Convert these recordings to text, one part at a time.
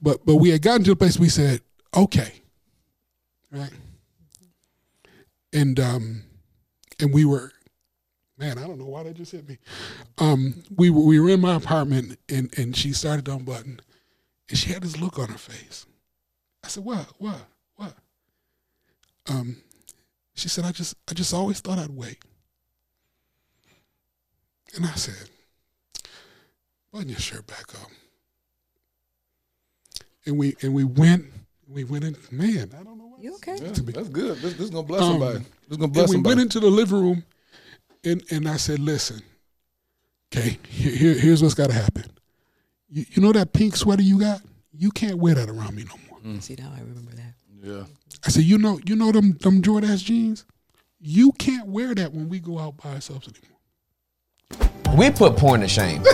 But but we had gotten to the place we said, okay. Right. And um and we were man, I don't know why that just hit me. Um we were we were in my apartment and and she started to unbutton and she had this look on her face. I said, What? What? What? Um she said, I just I just always thought I'd wait. And I said, Button your shirt back up and we and we went we went in man i don't know what You okay? Yeah, that's good. This, this is gonna bless Um, somebody. This is gonna bless and we somebody. went into the living room and and i said listen okay here, here- here's what's got to happen you, you know that pink sweater you got you can't wear that around me no more See now I remember that. yeah. i said you know you know them them jordache jeans you can't wear that when we go out by ourselves anymore We put porn to shame.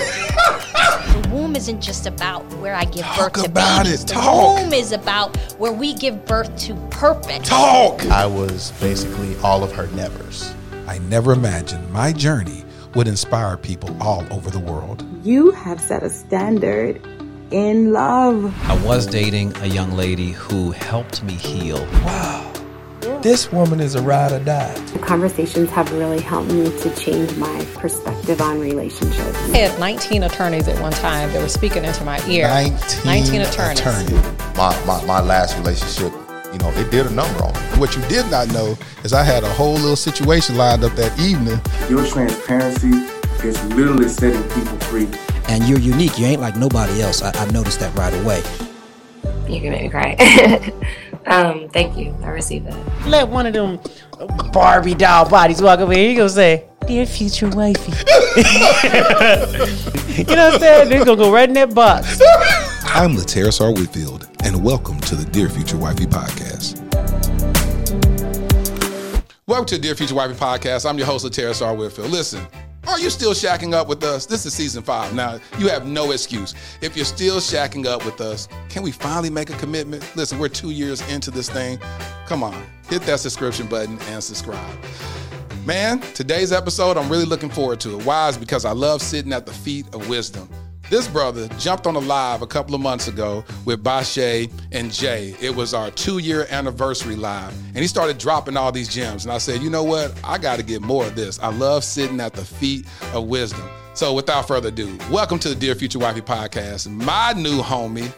The womb isn't just about where I give Talk birth to about babies. it. The Talk. womb is about where we give birth to purpose. Talk. I was basically all of her nevers. I never imagined my journey would inspire people all over the world. You have set a standard in love. I was dating a young lady who helped me heal. This woman is a ride or die. The conversations have really helped me to change my perspective on relationships. I had 19 attorneys at one time that were speaking into my ear. 19, attorneys. My, my, my last relationship, you know, it did a number on me. What you did not know is I had a whole little situation lined up that evening. Your transparency is literally setting people free. And you're unique. You ain't like nobody else. I, I noticed that right away. You can make me cry. um, thank you. I received that. Let one of them Barbie doll bodies walk over here. You gonna say, "Dear future wifey." you know what I'm saying? They're gonna go right in that box. I'm Laterra R. Whitfield, and welcome to the Dear Future Wifey podcast. Welcome to the Dear Future Wifey podcast. I'm your host, Laterra R. Whitfield. Listen, are you still shacking up with us? This is season five. Now, you have no excuse. If you're still shacking up with us, can we finally make a commitment? Listen, we're two years into this thing. Come on, hit that subscription button and subscribe. Man, today's episode, I'm really looking forward to it. Why? Is because I love sitting at the feet of wisdom. This brother jumped on a live a couple of months ago with Bashe and Jay. It was our two year anniversary live. And he started dropping all these gems. And I said, you know what? I got to get more of this. I love sitting at the feet of wisdom. So without further ado, welcome to the Dear Future Wifey podcast. My new homie,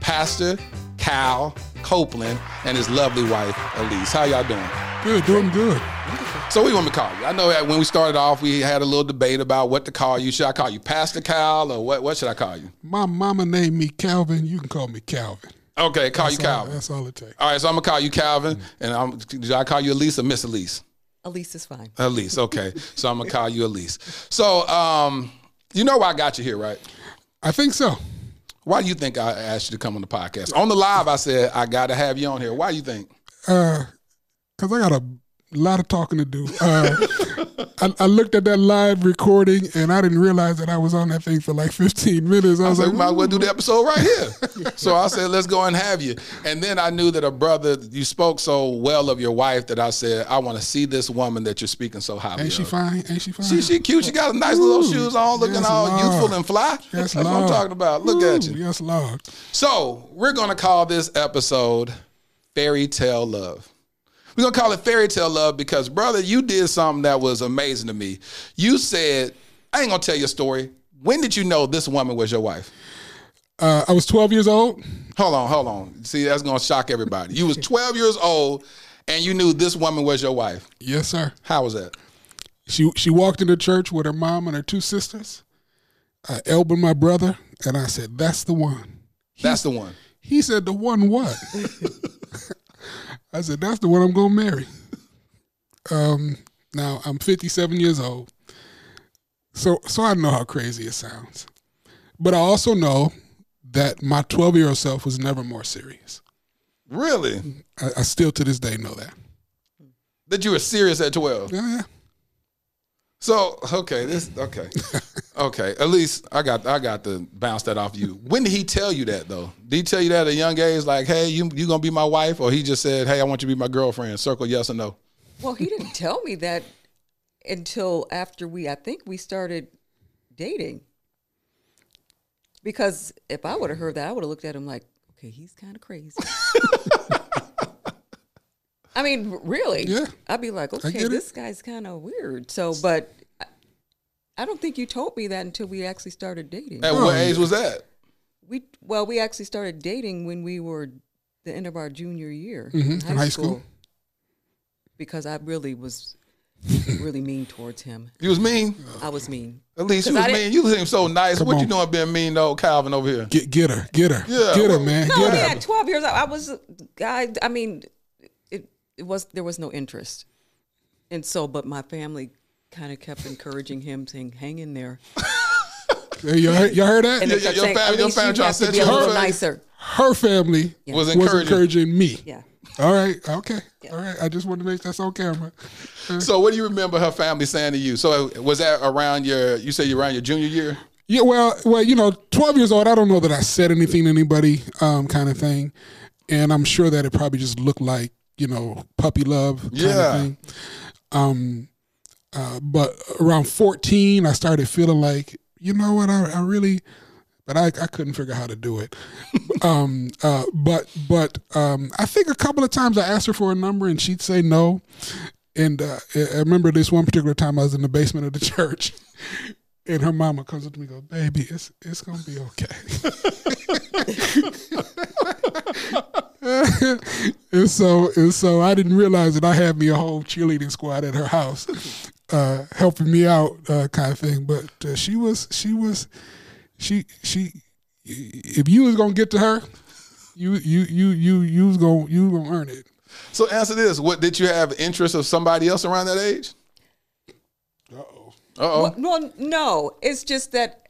Pastor Cal Copeland, and his lovely wife, Elise. How y'all doing? good doing good So what do you want me to call you? I know that when we started off, we had a little debate about what to call you. Should I call you Pastor Cal or what? What should I call you? my mama named me calvin you can call me calvin Okay, call you That's all- Calvin. that's all it takes All right, so I'm gonna call you Calvin, and I'm. Did I call you Elise or Miss Elise? Elise is fine. Elise. Okay, so I'm gonna call you Elise. So, um, you know why I got you here, right? i think so Why do you think I asked you to come on the podcast? On the live, I said I got to have you on here. Why do you think? uh because i got a lot of talking to do uh I, I looked at that live recording and I didn't realize that I was on that thing for like 15 minutes. I I was like, we might as well do the episode right here. so I said, let's go and have you. And then I knew that a brother, you spoke so well of your wife that I said, I want to see this woman that you're speaking so highly Ain't she of. fine? Ain't she fine? She, she cute. She got nice little Ooh, shoes on, looking yes, all Lord. youthful and fly. Yes, That's what I'm talking about. Look at you. Yes, Lord. So we're gonna call this episode Fairy Tale Love. We're gonna call it Fairy Tale Love because, brother, you did something that was amazing to me. You said, I ain't gonna tell your story. When did you know this woman was your wife? Uh, I was 12 years old. Hold on, hold on. See, that's gonna shock everybody. You was 12 years old and you knew this woman was your wife. Yes, sir. How was that? She she walked into church with her mom and her two sisters. I elbowed my brother, and I said, "That's the one." That's the one. He said, "The one what?" I said, "That's the one I'm gonna marry." Um, now I'm 57 years old, so so I know how crazy it sounds, but I also know that my 12 year old self was never more serious. Really? I, I still to this day know that. That you were serious at 12? Yeah, yeah. So okay, this okay, okay. Elise I got I got to bounce that off you. When did he tell you that though? Did he tell you that at a young age, like, hey, you you gonna be my wife, or he just said, hey, I want you to be my girlfriend? Circle yes or no. Well, he didn't tell me that until after we, I think we started dating. Because if I would have heard that, I would have looked at him like, okay, he's kind of crazy. I mean, really? Yeah. I'd be like, okay, get it. this guy's kind of weird. So, but I- I don't think you told me that until we actually started dating. At what age was that? We well, we actually started dating when we were the end of our junior year Mhm, in high school. Because I really was really mean towards him. You was mean. I was mean. Elise you 'Cause was mean. You seem so nice. Come what you on. doing being mean though, Calvin over here? Get get her, get her, Yeah, get her, man, No, get I mean, her. at 12 years old, I was, I, I mean, it, it was, there was no interest. And so, but my family kind of kept encouraging him, saying, hang in there. Hey, y'all, heard, y'all heard that? And they kept saying, Elise you have to be a little nicer. Her family Was was, encouraging. encouraging. me. Yeah. All right. Okay. All right. I just want to make that on camera. So what do you remember her family saying to you? So was that around your? You say you're around your junior year? Yeah, well, well, you know, twelve years old. I don't know that I said anything to anybody, um, kind of thing, and I'm sure that it probably just looked like you know puppy love kind Yeah. of thing. Um, uh, but around fourteen, I started feeling like you know what, I, I really, but I, I couldn't figure out how to do it. um, uh, but but um, I think a couple of times I asked her for a number and she'd say no. And uh, I I remember this one particular time I was in the basement of the church, and her mama comes up to me and goes, "Baby, it's it's gonna be okay." and so and so I didn't realize that I had me a whole cheerleading squad at her house, uh, helping me out, uh, kind of thing. But uh, she was she was she she if you was gonna get to her, you you you you you was gonna you was gonna earn it. So answer this: What did you have interest of somebody else around that age? Uh oh. Uh oh. Well, no, no, it's just that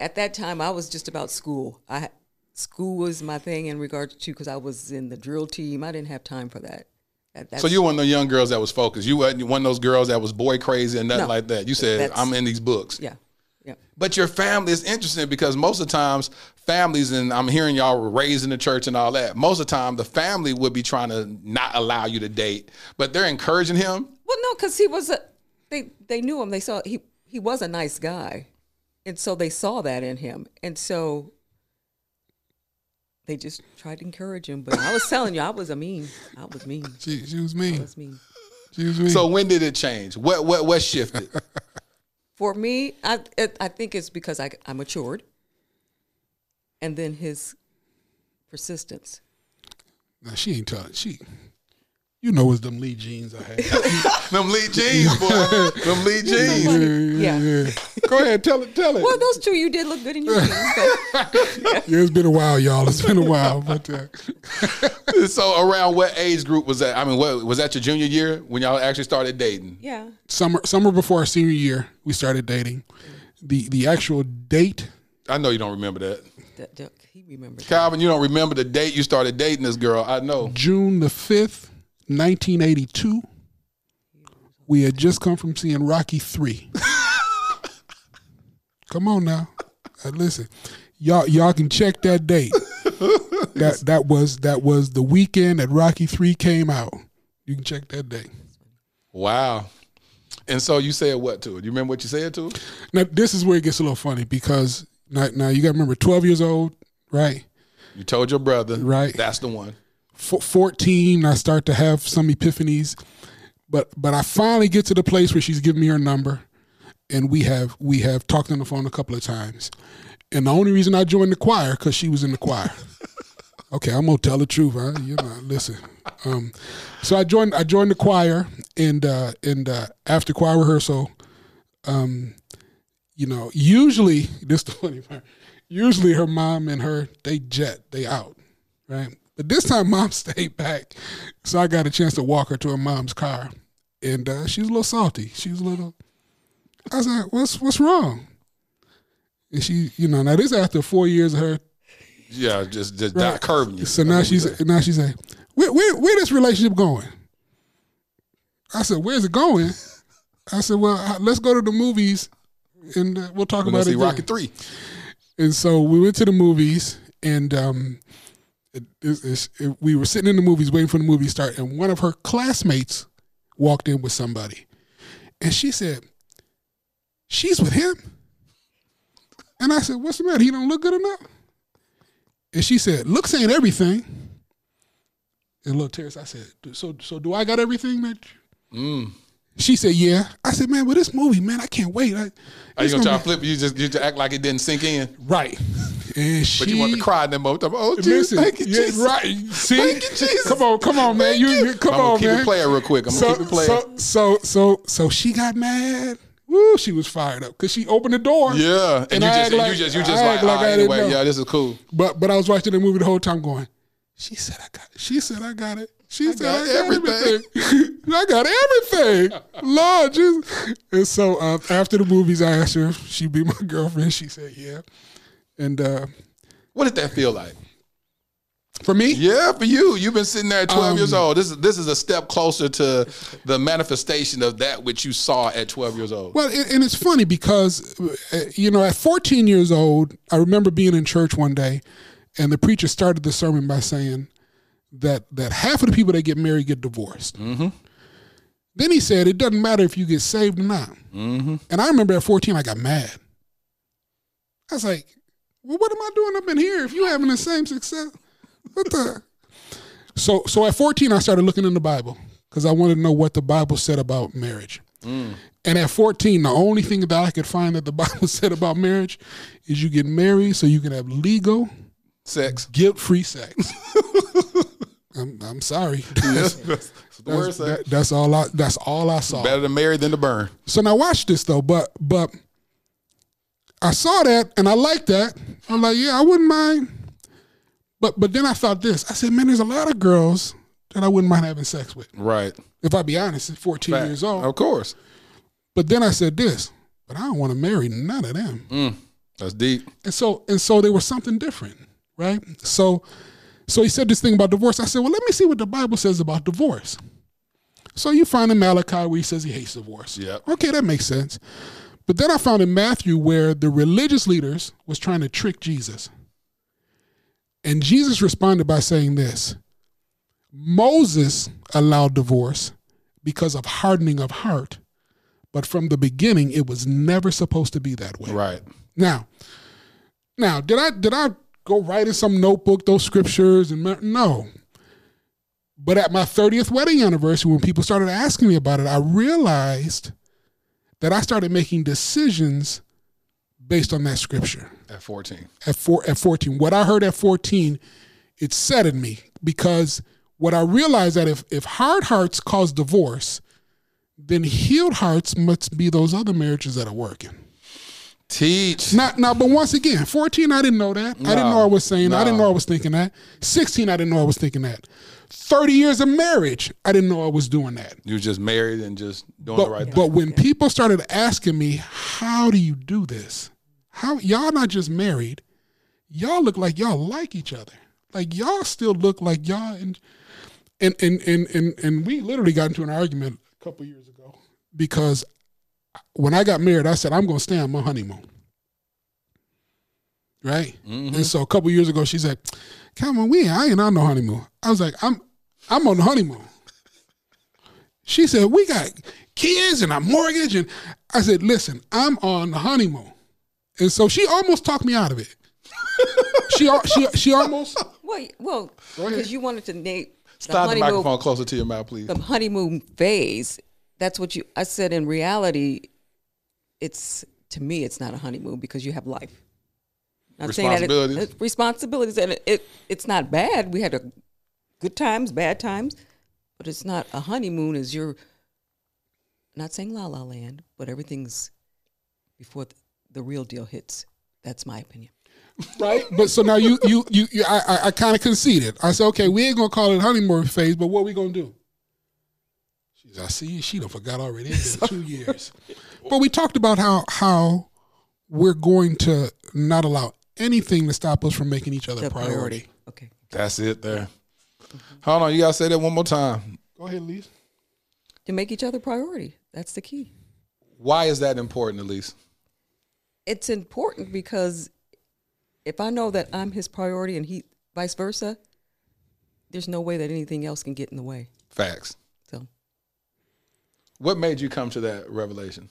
at that time I was just about school. I school was my thing in regards to because I was in the drill team. I didn't have time for that. That- So you were one of the young girls that was focused. You weren't one of those girls that was boy crazy and nothing No. like that. You said, "I'm in these books." yeah, yeah. But your family is interesting because most of the times families and I'm hearing y'all were raised in the church and all that. Most of the time the family would be trying to not allow you to date, but they're encouraging him. Well, no, because he was a they they knew him. They saw he he was a nice guy, and so they saw that in him, and so they just tried to encourage him. But I was telling you, I was a mean. I was mean. She she was mean. I was mean. She was mean. So when did it change? What what what shifted? For me, I it, I think it's because I I matured, and then his persistence. Now she ain't telling. She, you know, it's them Lee jeans I had. Them Lee jeans, boy. Them Lee jeans. Yeah. Go ahead, tell it, tell it. Well, those two you did look good in your jeans. but- Yeah, it's been a while, y'all. It's been a while, but uh, so around what age group was that? I mean, what was that your junior year when y'all actually started dating? yeah. summer summer before our senior year, we started dating. The the actual date, I know you don't remember that. That- that- he remembers. Calvin, you don't remember the date you started dating this girl. I know. June the fifth, nineteen eighty two. We had just come from seeing Rocky three. Come on now, Uh, listen, y'all y'all can check that date. That that was that was the weekend that Rocky three came out. You can check that date. Wow. And so you said what to? Do you remember what you said to her? Now this is where it gets a little funny because now, now you got to remember twelve years old, right? You told your brother. Right. That's the one. F- 14 i start to have some epiphanies but but i finally get to the place where she's giving me her number and we have we have talked on the phone a couple of times and the only reason i joined the choir because she was in the choir okay i'm gonna tell the truth huh? you know listen um, so i joined i joined the choir and uh and uh after choir rehearsal um you know usually this the funny part usually her mom and her they jet they out right? But this time, mom stayed back, so I got a chance to walk her to her mom's car, and uh, she was a little salty. She was a little. I was like, "What's what's wrong?" And she, you know, now this after four years of her Yeah, just just Right. curving you. So now she's now she's saying, where, where where this relationship going? I said, where's it going? I said, well, let's go to the movies and uh, we'll talk We're about see it. Rocky then." three. And so we went to the movies, and um, it, it, it- we were sitting in the movies waiting for the movie to start, and one of her classmates walked in with somebody, and she said, "She's with him." And I said, "What's the matter? He don't look good enough." And she said, "Looks ain't everything." And little Terrace, I said, "So, so do I got everything that?" Mm. She said, "Yeah." I said, "Man, with this movie, man, I can't wait." I, Are you it's gonna try to flip? You just you just act like it didn't sink in, right? And she, but you want to cry in that moment. Oh, Jesus, Listen, thank you, yeah, Jesus. right? See, Thank you, Jesus. come on, come on, man. You, you. come I'm gonna on, keep man. it playing real quick. I'm gonna keep it playing. So, so, so, so she got mad. Woo, she was fired up because she opened the door. Yeah, and, And you just like- you just you just like, like "Ah, anyway, yeah, this is cool. But but I was watching the movie the whole time going. She said I got. It. She said I got it. She said got I got everything. everything. I got everything. Lord Jesus. And so uh, after the movies, I asked her if she'd be my girlfriend. She said yeah. And uh, What did that feel like? for me, Yeah, for you. You've been sitting there at 12 Um, years old. This is this is a step closer to the manifestation of that which you saw at 12 years old. Well, and and it's funny because, uh, you know, at 14 years old, I remember being in church one day, and the preacher started the sermon by saying that that half of the people that get married get divorced. Mm-hmm. Then he said it doesn't matter if you get saved or not. Mm-hmm. And I remember at 14, I got mad. I was like, well, what am I doing up in here if you having the same success? What the? So, so at 14, I started looking in the Bible because I wanted to know what the Bible said about marriage. Mm. And at 14, the only thing that I could find that the Bible said about marriage is you get married so you can have legal, Sex. guilt free sex. I'm, I'm sorry. That's That's, that- that's all I that's all I saw. Better to marry than to burn. So now watch this though, but but I saw that and I liked that. I'm like, yeah, I wouldn't mind. But but then I thought this. I said, man, there's a lot of girls that I wouldn't mind having sex with. Right. If I be honest, at 14 Fact. years old. Of course. But then I said this, but I don't want to marry none of them. Mm. That's deep. And so and so there was something different, right? So so he said this thing about divorce. I said, well, let me see what the Bible says about divorce. So you find in Malachi where he says he hates divorce. Yeah. Okay, that makes sense. But then I found in Matthew where the religious leaders was trying to trick Jesus. And Jesus responded by saying this Moses allowed divorce because of hardening of heart, but from the beginning it was never supposed to be that way. Right. Now, now, did I did I go write in some notebook those scriptures and no? But at my 30th wedding anniversary, when people started asking me about it, I realized that I started making decisions based on that scripture. At 14. At four at 14, what I heard at 14, it set in me because what I realized that if if hard hearts cause divorce, then healed hearts must be those other marriages that are working. Teach. Not now, but once again, 14, I didn't know that. I didn't know I was saying. I didn't know I was thinking that. 16, I didn't know I was thinking that. 30 years of marriage, I didn't know I was doing that. You were just married and just doing the But, right thing. but when people started asking me, how do you do this? How y'all not just married, y'all look like y'all like each other. Like y'all still look like y'all and and and and and, and we literally got into an argument a couple years ago because when I got married, I said I'm gonna stay on my honeymoon. Right? Mm-hmm. And so a couple years ago, she said, Come on, we ain't, I ain't on no honeymoon. I was like, I'm I'm on the honeymoon. She said, We got kids and a mortgage. And I said, Listen, I'm on the honeymoon. And so she almost talked me out of it. she, she, she almost. Well, well, because you wanted to name Slide the, honeymoon- microphone closer to your mouth, please. the honeymoon phase. That's what you. I said in reality, it's to me, it's not a honeymoon because you have life. Not saying that it- Responsibilities. it- responsibilities, and it, it it's not bad. We had a good times, bad times, but it's not a honeymoon. Is you're not saying la la land, but everything's before the, the real deal hits. That's my opinion. Right? But so now you, you, you, you I, I, I kind of conceded. I said, Okay, we ain't going to call it honeymoon phase, but what we going to do? She said, I see she done forgot already. It's been two years. But we talked about how how we're going to not allow anything to stop us from making each other The a priority. priority. Okay. That's it there. Mm-hmm. Hold on, you gotta say that one more time. Go ahead, Lise. To make each other priority. That's the key. Why is that important, Elise? It's important because if I know that I'm his priority and he vice versa, there's no way that anything else can get in the way. Facts. So What made you come to that revelation?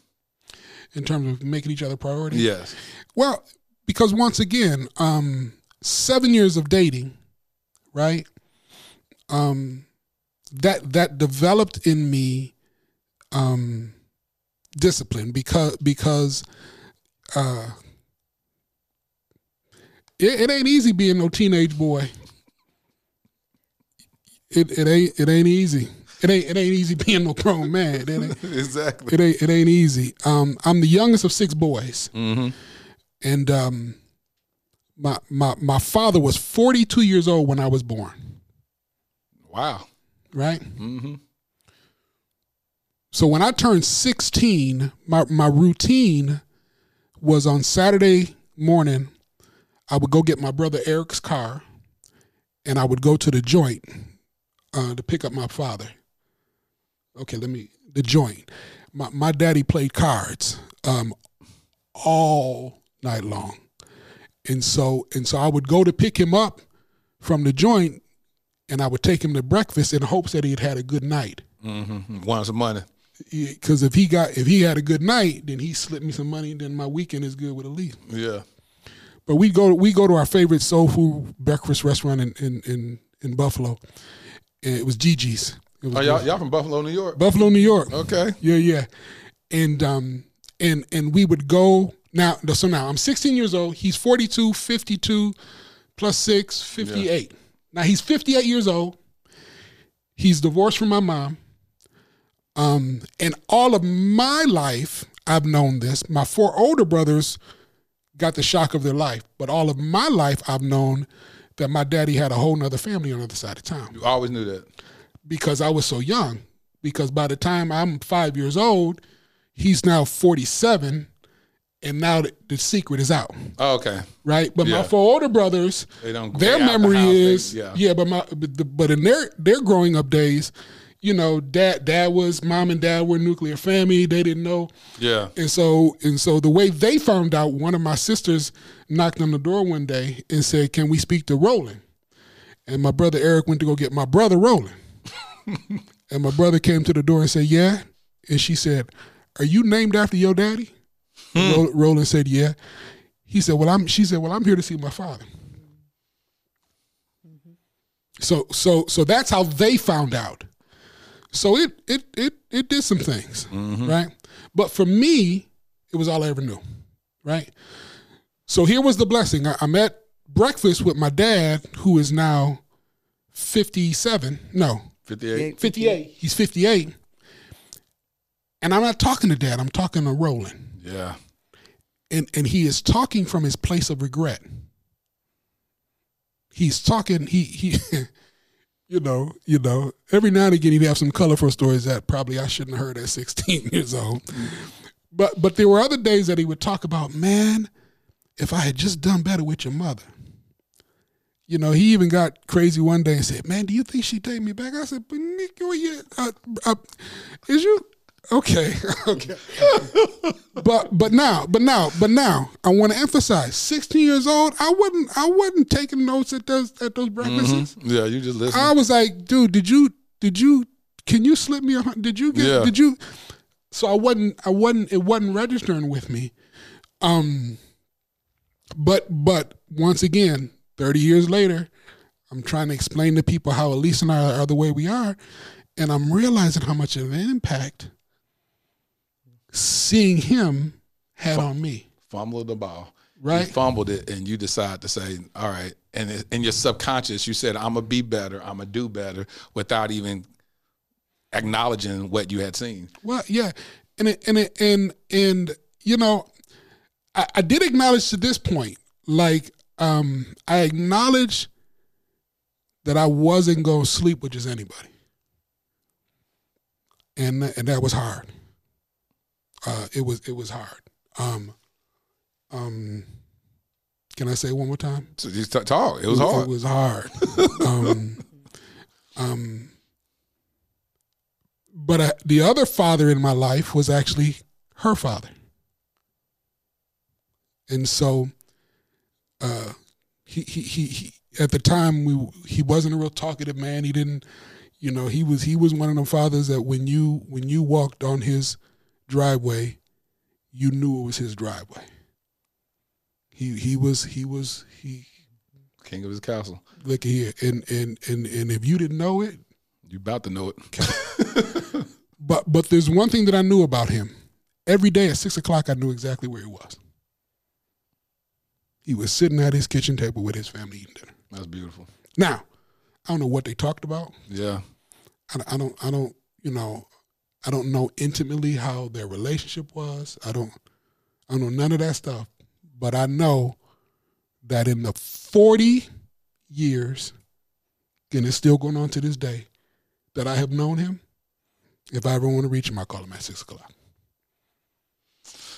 In terms of making each other priority. Yes. Well, because once again, um, seven years of dating, right? Um, that that developed in me um, discipline because because uh, it, it ain't easy being no teenage boy. It it ain't it ain't easy. It ain't it ain't easy being no grown man. It ain't, exactly. it ain't it ain't easy. Um, I'm the youngest of six boys, Mm-hmm. And um, my my my father was 42 years old when I was born. Wow. Right. Mm-hmm. So when I turned 16, my my routine was on Saturday morning. I would go get my brother Eric's car, and I would go to the joint uh, to pick up my father. Okay, let me the joint. My my daddy played cards um, all night long, and so and so I would go to pick him up from the joint, and I would take him to breakfast in hopes that he had had a good night. Mm-hmm. Want some money. Because if he got if he had a good night, then he slipped me some money. Then my weekend is good with a Elise. Yeah. But we go we go to our favorite soul food breakfast restaurant in in in, in Buffalo. And it was Gigi's. It was Oh, y'all, y'all from Buffalo, New York? Buffalo, New York. Okay. Yeah, yeah. And um and and we would go now so now I'm 16 years old, he's 42, 52 plus 6, 58. Now he's 58 years old. He's divorced from my mom. Um and all of my life I've known this. My four older brothers got the shock of their life, but all of my life I've known that my daddy had a whole nother family on the other side of town You always knew that. because I was so young. Because by the time I'm five years old, he's now 47, and now the, the secret is out, Oh, okay. right? But Yeah. my four older brothers, They don't their out the memory they- is yeah. yeah. But my but, the, but in their their growing up days, you know, dad dad was mom and dad were nuclear family. They didn't know, Yeah. and so and so the way they found out, one of my sisters knocked on the door one day and said, "Can we speak to Roland?" And my brother Eric went to go get my brother Roland. and my brother came to the door and said, "Yeah." And she said, "Are you named after your daddy?" Hmm. Ro- Roland said, "Yeah." He said, "Well, I'm." She said, "Well, I'm here to see my father." Mm-hmm. So so so that's how they found out. So it it it it did some things, mm-hmm. right? But for me, it was all I ever knew, right? So here was the blessing. I, I'm at breakfast with my dad, who is now 57. No, 58. 58. He's 58. And I'm not talking to dad, I'm talking to Roland. Yeah. And and he is talking from his place of regret. He's talking, he he you know, you know, every now and again he'd have some colorful stories that probably I shouldn't have heard at 16 years old. But but there were other days that he would talk about, man, if I had just done better with your mother. You know, he even got crazy one day and said, "Man, do you think she'd take me back?" I said, "But Nick, you uh, uh, is you okay? okay." but but now, but now, but now, I want to emphasize: sixteen years old, I wouldn't, I wasn't taking notes at those at those breakfasts. Mhm. Yeah, you just listen. I was like, dude, did you did you can you slip me a did you get Yeah. did you so I wasn't I wasn't it wasn't registering with me. Um but but once again, 30 years later, I'm trying to explain to people how Elise and I are the way we are, and I'm realizing how much of an impact seeing him had on me. Fumble the ball. Right. You fumbled it and you decide to say, all right. And in your subconscious, you said, I'm going to be better. I'm going to do better without even acknowledging what you had seen. Well, yeah, and it, and it, and and you know, I, I did acknowledge to this point, like um, I acknowledged that I wasn't going to sleep with just anybody, and and that was hard. Uh, it was it was hard. Um, um, Can I say it one more time? So just t- talk. It was hard. It was hard. um, um, but uh, the other father in my life was actually her father, and so uh, he, he he he at the time we he wasn't a real talkative man. He didn't, you know, he was he was one of the fathers that when you when you walked on his driveway, you knew it was his driveway. He he was he was he king of his castle. Look here, and and and and if you didn't know it, you about to know it. but but there's one thing that I knew about him. Every day at six o'clock, I knew exactly where he was. He was sitting at his kitchen table with his family eating dinner. That's beautiful. Now, I don't know what they talked about. Yeah. I, I don't. I don't. You know, I don't know intimately how their relationship was. I don't. I don't know none of that stuff. But I know that in the forty years, and it's still going on to this day, that I have known him. If I ever want to reach him, I call him at six o'clock.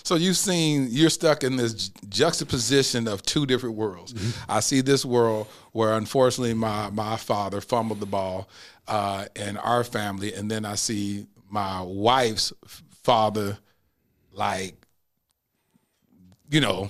So you've seen you're stuck in this juxtaposition of two different worlds. Mm-hmm. I see this world where unfortunately my my father fumbled the ball uh, in our family, and then I see my wife's father, like, you know.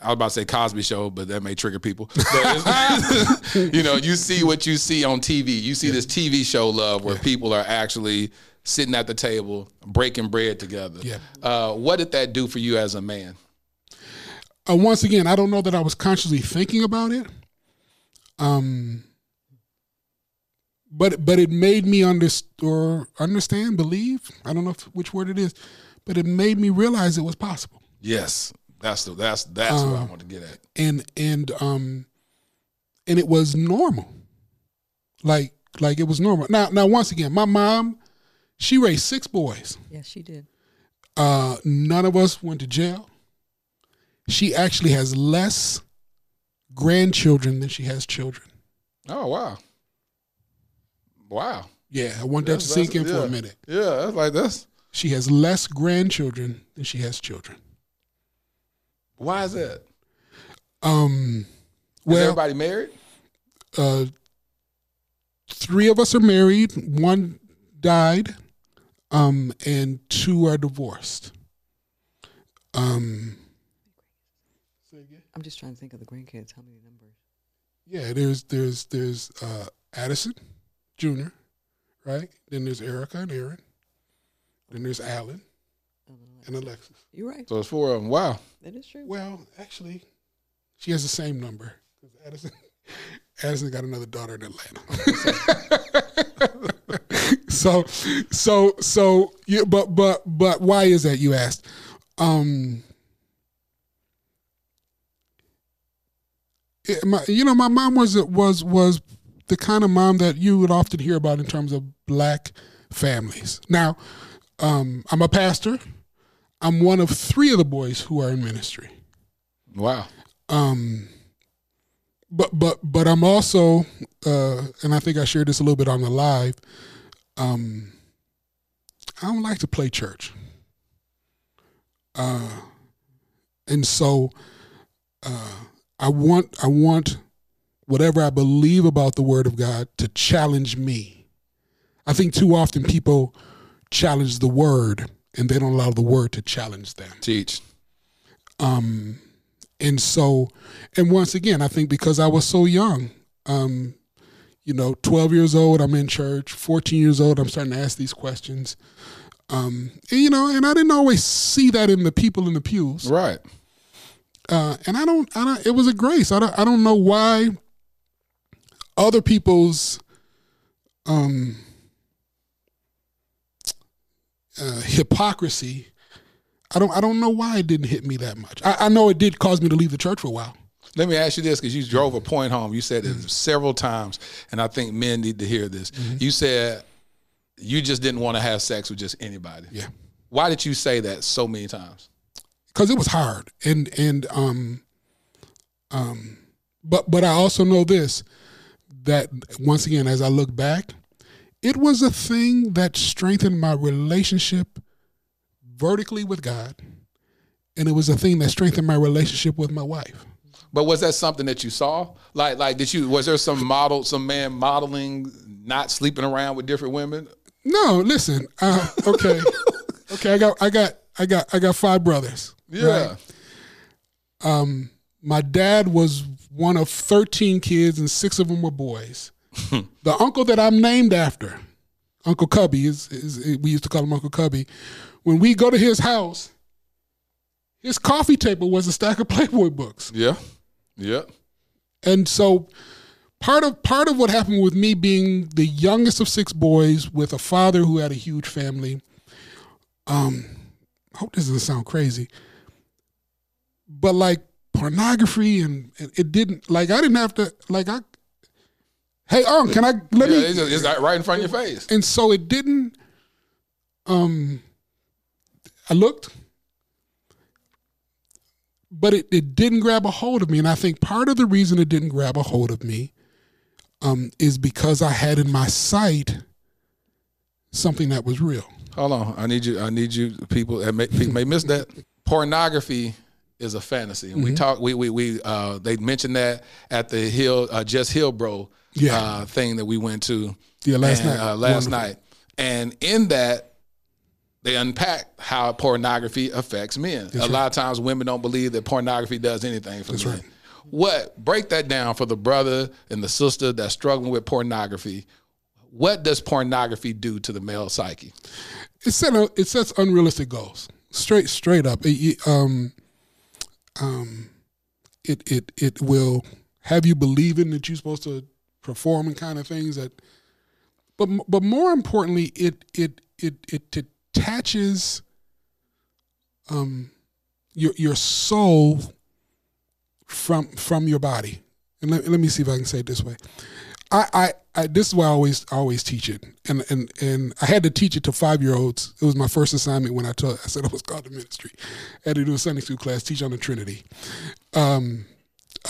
I was about to say Cosby Show, but that may trigger people. you know, you see what you see on TV. You see yeah. this TV show love where yeah. people are actually sitting at the table, breaking bread together. Yeah. Uh, what did that do for you as a man? Uh, once again, I don't know that I was consciously thinking about it. Um, but but it made me understand or understand, believe. I don't know if, which word it is, but it made me realize it was possible. Yes, that's the that's that's um, what I want to get at. And and um, and it was normal, like like it was normal. Now now once again, my mom she raised six boys. Yes, she did. Uh, none of us went to jail. She actually has less grandchildren than she has children. Oh wow! Wow. Yeah, I want that to sink in yeah. for a minute. Yeah, that's like this. She has less grandchildren than she has children. Why is that? Um, well, is everybody married? Uh, three of us are married. One died um, and two are divorced. Um, I'm just trying to think of the grandkids. How many numbers? Yeah, there's there's there's uh, Addison Jr., right? Then there's Erica and Aaron. Then there's Alan and Alexis. You're right. So it's four of them. Wow. That is true. Well, actually, she has the same number because Addison Addison got another daughter in Atlanta. so so so yeah, but but but why is that you asked? Um it, my, you know, my mom was was was the kind of mom that you would often hear about in terms of black families. Now, um, I'm a pastor. I'm one of three of the boys who are in ministry. Wow. Um, but but but I'm also, uh, and I think I shared this a little bit on the live. Um, I don't like to play church, uh, and so uh, I want I want whatever I believe about the Word of God to challenge me. I think too often people challenge the Word and they don't allow the Word to challenge them. Teach. Um, and so, and once again, I think because I was so young, um, you know, 12 years old, I'm in church. 14 years old, I'm starting to ask these questions. Um, and, you know, and I didn't always see that in the people in the pews. Right. Uh, and I don't, I don't, it was a grace. I don't, I don't know why other people's, um, uh, hypocrisy I don't I don't know why it didn't hit me that much. I, I know it did cause me to leave the church for a while. Let me ask you this because you drove a point home. You said it mm-hmm. several times, and I think men need to hear this. Mm-hmm. You said you just didn't want to have sex with just anybody. Yeah. Why did you say that so many times? Because it was hard, and and um, um, but but I also know this that once again, as I look back, it was a thing that strengthened my relationship vertically with God, and it was a thing that strengthened my relationship with my wife. But was that something that you saw? Like, like did you? Was there some model, some man modeling not sleeping around with different women? No, listen. Uh, okay, okay. I got, I got, I got, I got five brothers. Yeah. right? Um, my dad was one of thirteen kids, and six of them were boys. the uncle that I'm named after, Uncle Cubby, is, is we used to call him Uncle Cubby. When we go to his house, his coffee table was a stack of Playboy books. Yeah, yeah. And so part of part of what happened with me being the youngest of six boys with a father who had a huge family. Um, I hope this doesn't sound crazy, but like pornography and, and it didn't like I didn't have to like I. Hey, um, can I let yeah, me? It's, just- it's right in front of your face. And so it didn't. Um, I looked, but it, it didn't grab a hold of me. And I think part of the reason it didn't grab a hold of me um, is because I had in my sight something that was real. Hold on, I need you. I need you. People that may, people may miss that. Pornography is a fantasy, and we Mhm. talk. We we we. Uh, they mentioned that at the Hill, uh, Just Hill Bro, Yeah. uh, thing that we went to. Yeah, last and, night. Uh, last Wonderful. night, and in that, they unpack how pornography affects men. That's a lot of times, women don't believe that pornography does anything for That's men. right. What break that down for the brother and the sister that's struggling with pornography? What does pornography do to the male psyche? It set it sets unrealistic goals. Straight straight up. It, um, um, it it it will have you believing that you're supposed to perform and kind of things that. But but more importantly, it it it it detaches. Um, your your soul from from your body, and let, let me see if I can say it this way. I, I, this is why I always I always teach it, and and and I had to teach it to five year olds. It was my first assignment when I taught. I said I was called to ministry. I had to do a Sunday school class, teach on the Trinity. Um,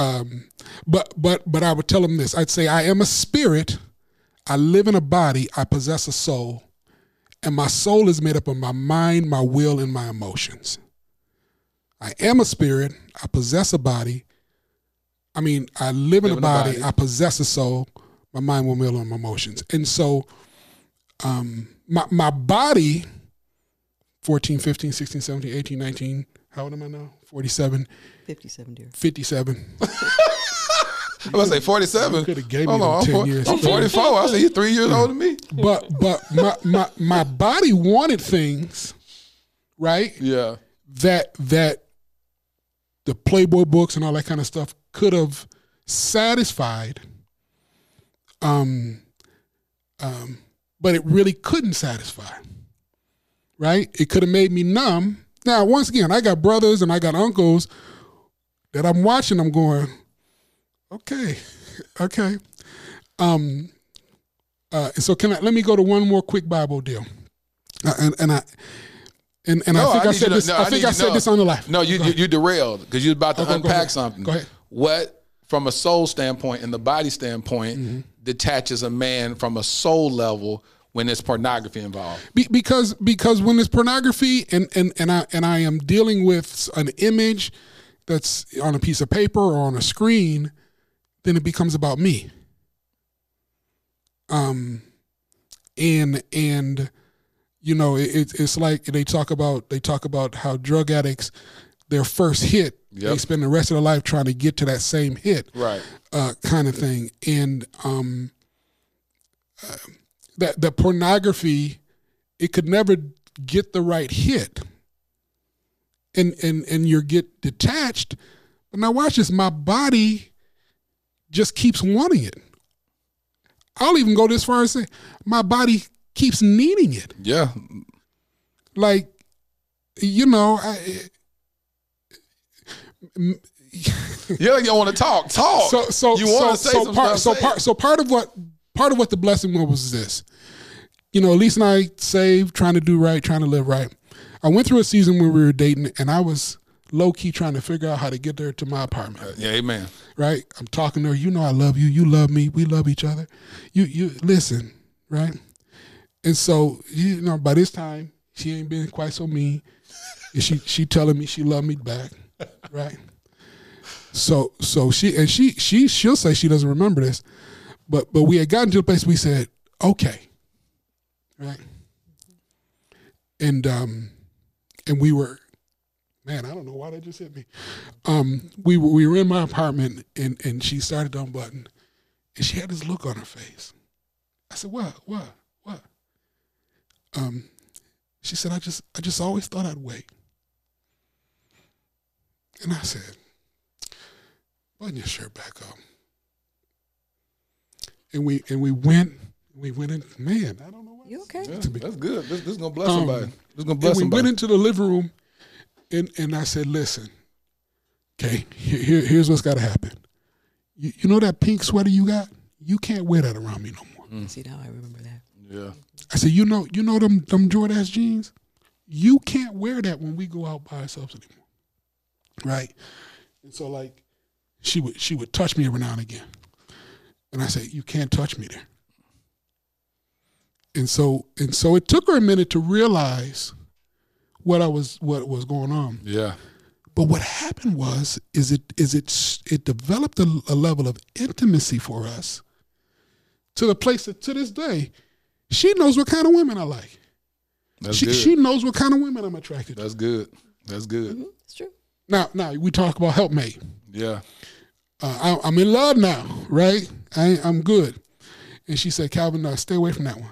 um, but but but I would tell them this. I'd say I am a spirit. I live in a body. I possess a soul, and my soul is made up of my mind, my will, and my emotions. I am a spirit. I possess a body. I mean, I live in Live a body, I possess a soul, my mind, will, will, on my emotions. And so um, my, my body, 14, 15, 16, 17, 18, 19, how old am I now? 47, 57, dear. 57. I'm gonna say 47. Could have gave me Hold them on, I'm 10 four- years. I'm 44. I say you're three years older than me. But but my, my my body wanted things, right? Yeah. That that the Playboy books and all that kind of stuff could have satisfied. Um, um, but it really couldn't satisfy. Right? It could have made me numb. Now, once again, I got brothers and I got uncles that I'm watching. I'm going, okay, okay. Um, uh, so can I, let me go to one more quick Bible deal, uh, and and I and, and No, I think I, need said this. no, I think need I said this on the live. No, you you, you derailed because you're about to Oh, go- go unpack something. Go ahead. What, from a soul standpoint and the body standpoint, Mm-hmm. Detaches a man from a soul level when there's pornography involved? Be, because because when there's pornography and, and, and I and I am dealing with an image that's on a piece of paper or on a screen, then it becomes about me. Um, and and you know it, it's it's like they talk about they talk about how drug addicts their first hit they spend the rest of their life trying to get to that same hit Right. Uh, kind of thing. And um, uh, that that pornography, it could never get the right hit. And and and you get detached. But now watch this. My body just keeps wanting it. I'll even go this far and say my body keeps needing it. Yeah. Like, you know, I, Yeah, you don't want to talk. Talk. So so you so, want to say so part so part so part of what part of what the blessing was was this. You know, Elise and I saved, trying to do right, trying to live right. I went through a season where we were dating, and I was low key trying to figure out how to get there to my apartment. Yeah, amen. Right? I'm talking to her. You know, I love you. You love me. We love each other. You you listen, right? And so you know, by this time, she ain't been quite so mean. She she telling me she loved me back, right? So so she and she she she'll say she doesn't remember this, but but we had gotten to the place we said okay, right, and um and we were man I don't know why that just hit me, um we were we were in my apartment and and she started to unbutton, and she had this look on her face. I said what? What? What, um, she said I just I just always thought I'd wait, and I said button your shirt back up. And we and we went we went in man, I don't know what You okay? Yeah, that's good. This, this is gonna bless Um, somebody. This is gonna and bless we somebody. went into the living room and, and I said, listen, okay, here, here- here's what's gotta happen. You, you know that pink sweater you got? You can't wear that around me no more. See now I remember that. yeah. I said, you know, you know them them Jordache jeans? You can't wear that when we go out by ourselves anymore. Right? And so like she would she would touch me every now and again. And I said, You can't touch me there. And so and so it took her a minute to realize what I was what was going on. Yeah. But what happened was is it is it it developed a, a level of intimacy for us to the place that to this day she knows what kind of women I like. That's she good. she knows what kind of women I'm attracted to. That's good. That's good. Mm-hmm. It's true. Now now we talk about helpmate. Yeah. Uh, I, I'm in love now, right? I, I'm good. And she said, Calvin, uh, stay away from that one.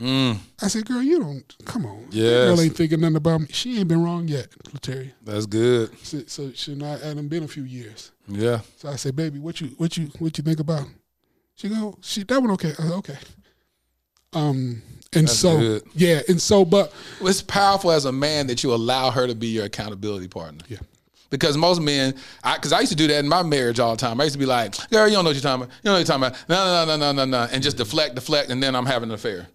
Mm, I said, girl, you don't, come on. Yeah. Girl ain't thinking nothing about me. She ain't been wrong yet, Latarius. that's good. So, so she not, it hadn't been a few years. Yeah. So I said, baby, what you, what you, what you think about? She go, she, that one okay. I said, okay. Um, and That's so, good. yeah, and so, but Well, it's powerful as a man that you allow her to be your accountability partner. Yeah. Because most men, because I, used to do that in my marriage all the time. I used to be like, "Girl, you don't know what you're talking about. You don't know what you're talking about. No, no, no, no, no, no," and just deflect, deflect, and then I'm having an affair.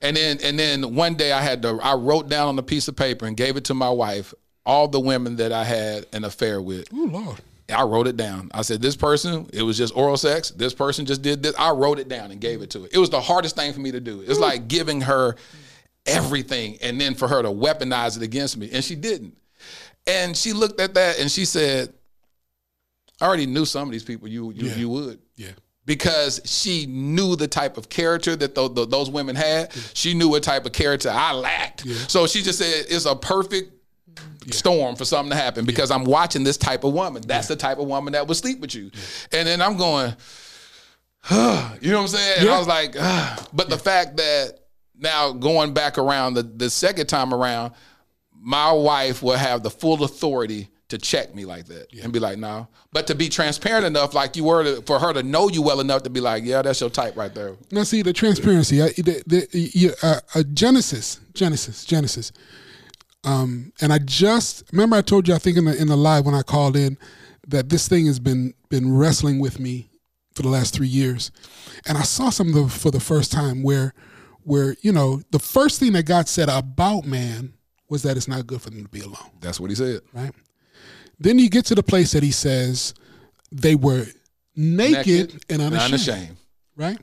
And then, and then one day I had to, I wrote down on a piece of paper and gave it to my wife all the women that I had an affair with. oh Lord, I wrote it down. I said, this person, it was just oral sex. This person just did this. I wrote it down and gave it to her. It was the hardest thing for me to do. It's like giving her everything and then for her to weaponize it against me. And she didn't. And she looked at that and she said, I already knew some of these people you you, Yeah. you would. yeah, Because she knew the type of character that tho- tho- those women had. She knew what type of character I lacked. So she just said, it's a perfect storm for something to happen because I'm watching this type of woman. That's the type of woman that would sleep with you. And then I'm going, you know what I'm saying? And I was like, but the fact that now going back around the, the second time around, my wife will have the full authority to check me like that and be like, no. But to be transparent enough, like you were, to, for her to know you well enough to be like, yeah, that's your type right there. Now, see the transparency. I, the, the, you, uh, uh, Genesis, Genesis, Genesis. Um, and I just remember I told you I think in the in the live when I called in that this thing has been been wrestling with me for the last three years, and I saw something for the first time where where you know the first thing that God said about man was that it's not good for them to be alone. That's what he said. Right. Then you get to the place that he says they were naked, and unashamed unashamed. right?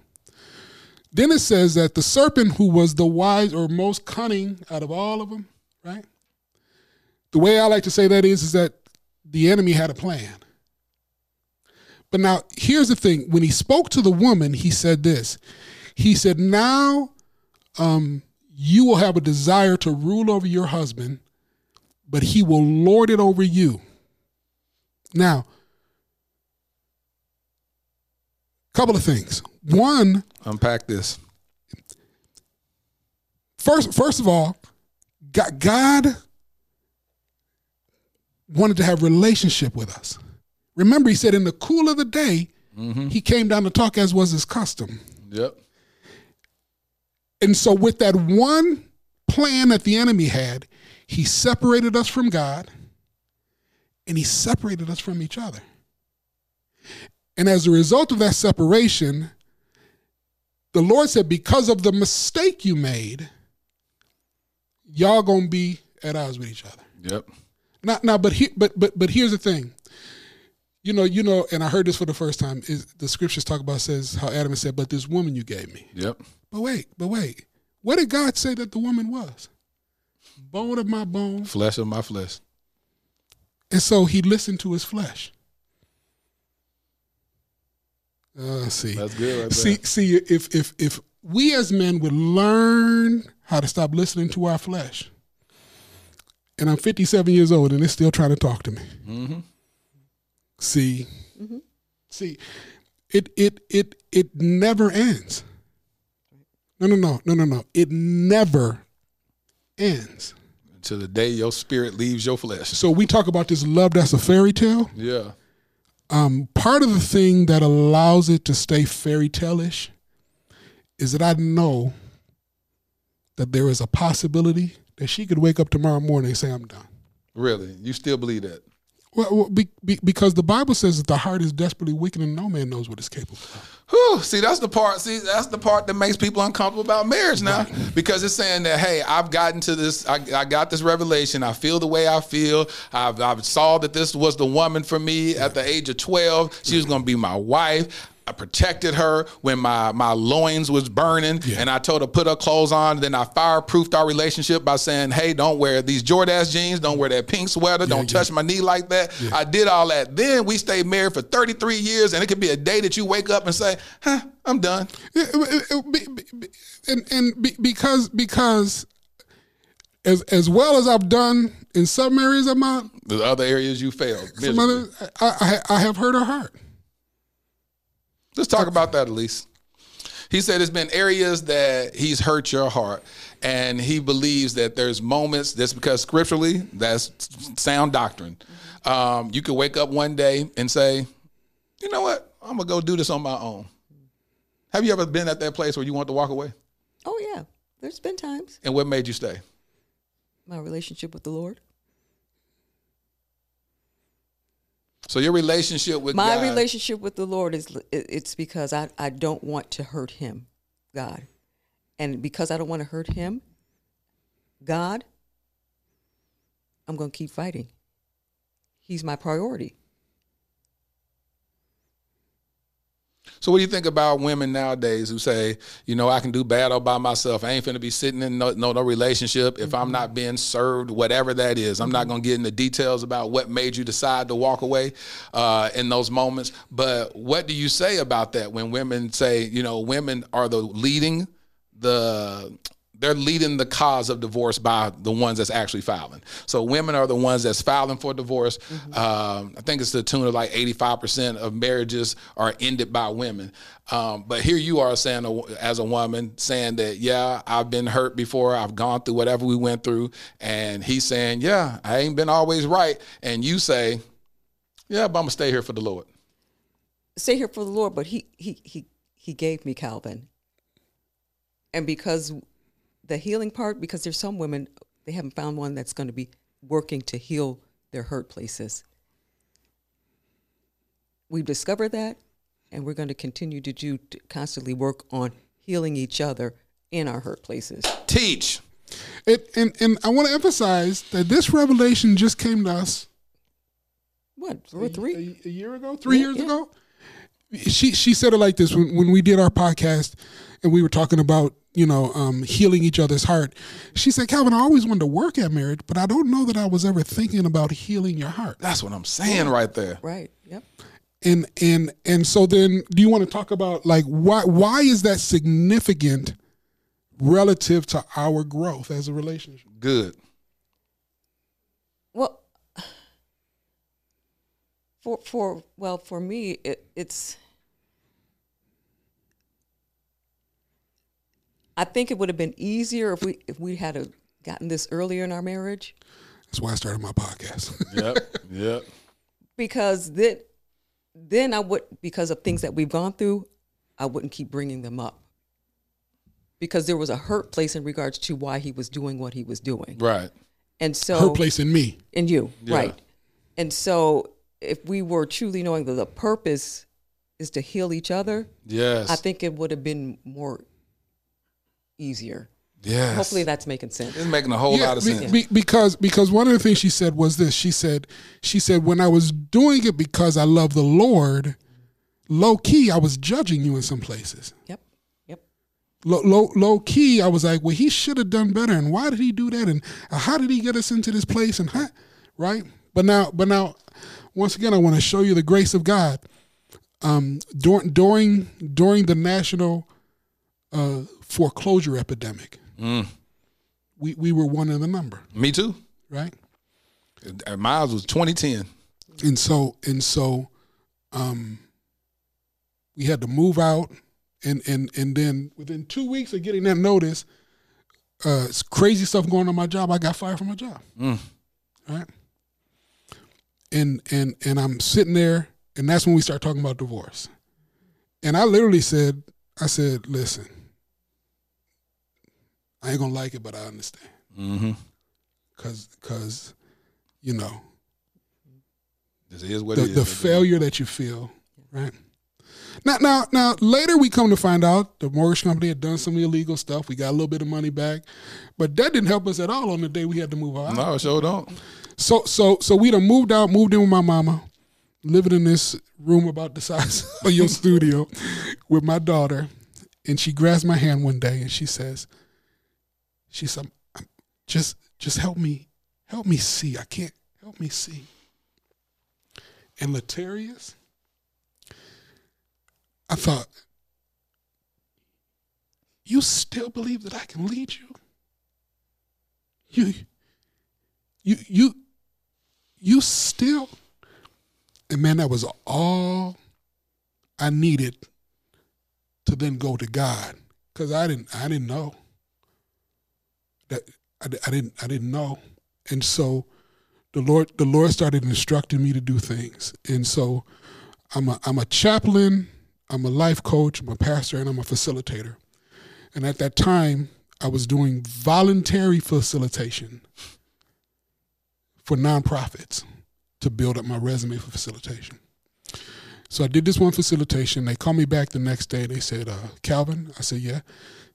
Then it says that the serpent, who was the wise or most cunning out of all of them, right? The way I like to say that is, is that the enemy had a plan. But now, here's the thing: when he spoke to the woman, he said this. He said, "Now, um, you will have a desire to rule over your husband, but he will lord it over you." Now, couple of things. One, Unpack this. first first of all, God, wanted to have relationship with us. Remember, he said in the cool of the day, mm-hmm. he came down to talk as was his custom. Yep. And so, with that one plan that the enemy had, he separated us from God and he separated us from each other. And as a result of that separation, the Lord said, because of the mistake you made, y'all gonna be at odds with each other. Yep. Now, now, but he, but but but here's the thing. You know, you know, and I heard this for the first time. Is the scriptures talk about says how Adam said, "But this woman you gave me." Yep. But wait, but wait. What did God say that the woman was? Bone of my bone. Flesh of my flesh. And so he listened to his flesh. Uh, see, That's good. Right see, there. see, if if if we as men would learn how to stop listening to our flesh, and I'm 57 years old and it's still trying to talk to me. Mm-hmm. See, see, it it it it never ends. No, no, no, no, no, no. It never ends. until the day your spirit leaves your flesh. So we talk about this love that's a fairy tale. Yeah. Um, part of the thing that allows it to stay fairy tale-ish is that I know that there is a possibility that she could wake up tomorrow morning and say, "I'm done." Really? You still believe that? Well, be, be, because the Bible says that the heart is desperately wicked and no man knows what it's capable of. Whew, see, that's the part. See, that's the part that makes people uncomfortable about marriage now, because it's saying that, hey, I've gotten to this. I, I got this revelation. I feel the way I feel. I've, I've saw that this was the woman for me at the age of twelve. She was going to be my wife. I protected her when my my loins was burning, and I told her put her clothes on. Then I fireproofed our relationship by saying, "Hey, don't wear these Jordache jeans. Don't wear that pink sweater. don't touch my knee like that." I did all that. Then we stayed married for 33 years, and it could be a day that you wake up and say, "Huh, I'm done." Yeah, and and because because as as well as I've done in some areas of my The other areas you failed. some other, I, I I have hurt her heart. Let's talk about that, Elise. He said it's been areas that he's hurt your heart, and he believes that there's moments. That's because scripturally, that's sound doctrine. Um, you could wake up one day and say, "You know what? I'm gonna go do this on my own." Have you ever been at that place where you want to walk away? Oh yeah, there's been times And what made you stay? my relationship with the Lord. So your relationship with my God, relationship with the Lord is it's because I I don't want to hurt him, God, and because I don't want to hurt him, God, I'm going to keep fighting. He's my priority. So what do you think about women nowadays who say, you know, I can do bad all by myself. I ain't finna be sitting in no no, no relationship if I'm not being served, whatever that is. I'm not gonna get into details about what made you decide to walk away uh, in those moments. But what do you say about that when women say, you know, women are the leading the they're leading the cause of divorce by the ones that's actually filing. So women are the ones that's filing for divorce. Um, I think it's the tune of like 85% of marriages are ended by women. Um, but here you are saying, as a woman, saying that, yeah, I've been hurt before. I've gone through whatever we went through. And he's saying, yeah, I ain't been always right. And you say, yeah, but I'm going to stay here for the Lord. Stay here for the Lord, but he he he he gave me Calvin, and because the healing part, because there's some women they haven't found one that's going to be working to heal their hurt places. We've discovered that, and we're going to continue to do to constantly work on healing each other in our hurt places. Teach. It, and and I want to emphasize that this revelation just came to us What two or three a, year ago, three years ago. She she said it like this when when we did our podcast and we were talking about you know um, healing each other's heart. She said, Calvin, I always wanted to work at marriage, but I don't know that I was ever thinking about healing your heart. That's what I'm saying right there. Right. Yep. And and and so then, do you want to talk about like why why is that significant relative to our growth as a relationship? Good. Well, for for well for me it, it's. I think it would have been easier if we if we had a, gotten this earlier in our marriage That's why I started my podcast. Yep. yep. because then then I would because of things that we've gone through, I wouldn't keep bringing them up. Because there was a hurt place in regards to why he was doing what he was doing. Right. And so Her place in me. in you, Yeah. right? And so, if we were truly knowing that the purpose is to heal each other, Yes. I think it would have been more easier. Yes. Hopefully, that's making sense. It's making a whole lot of be- sense. be- because because one of the things she said was this. She said she said when I was doing it because I love the Lord, low key I was judging you in some places. Yep. Yep. Low, low, low key, I was like, well, he should have done better. And why did he do that? And how did he get us into this place? And how, right? But now, but now, once again, I want to show you the grace of God. um, during during during the national uh, foreclosure epidemic, Mm. we we were one in the number, Me too. right? Uh, Miles was 2010. and so and so um we had to move out and and and then within two weeks of getting that notice uh it's crazy stuff going on my job i got fired from my job Mm. right and and and i'm sitting there and that's when we start talking about divorce and i literally said i said listen i ain't gonna like it but i understand Mm-hmm. because because you know This is what the, it is. the failure that you feel, right? Now, now, now, later we come to find out the mortgage company had done some illegal stuff. We got a little bit of money back, but that didn't help us at all on the day we had to move out. No, sure don't. So, so, so we done moved out, moved in with my mama, living in this room about the size of your studio with my daughter, and she grabs my hand one day and she says, "She said, just, just help me, help me see. I can't help me see." And Latarius, I thought, you still believe that I can lead you? You, you, you, you still, and man, that was all I needed to then go to God, because I didn't, I didn't know that I, I didn't, I didn't know, and so the Lord the Lord started instructing me to do things. And so I'm a I'm a chaplain, I'm a life coach, I'm a pastor, and I'm a facilitator. And at that time, I was doing voluntary facilitation for nonprofits to build up my resume for facilitation. So I did this one facilitation. They called me back the next day. They said, uh, Calvin, I said, yeah.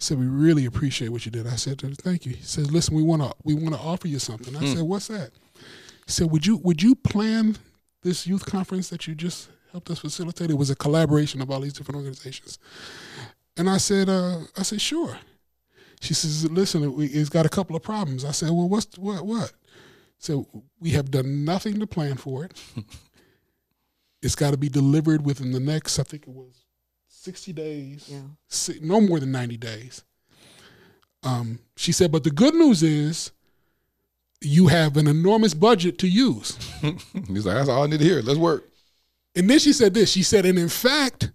Said, we really appreciate what you did. I said, thank you. He says, listen, we want to we want to offer you something. I Hmm. said, what's that? He said, "Would you would you plan this youth conference that you just helped us facilitate? It was a collaboration of all these different organizations." And I said, uh, "I said sure." She says, "Listen, we, it's got a couple of problems." I said, "Well, what's what what?" So we have done nothing to plan for it. it's got to be delivered within the next, I think it was sixty days. Yeah. Si- no more than ninety days. Um, she said, "But the good news is." you have an enormous budget to use. He's like, that's all I need to hear. Let's work. And then she said this. She said, and in fact,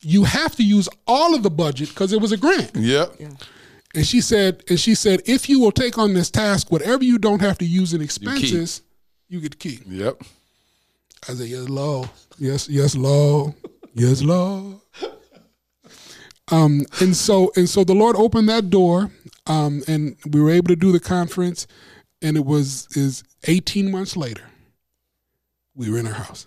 you have to use all of the budget because it was a grant. Yep. And she said, and she said, if you will take on this task, whatever you don't have to use in expenses, you, get to keep. Yep. I said, yes, Lord. Yes, yes, Lord. Yes, Lord. Um, and so and so the Lord opened that door, um, and we were able to do the conference, and it was is eighteen months later. We were in our house.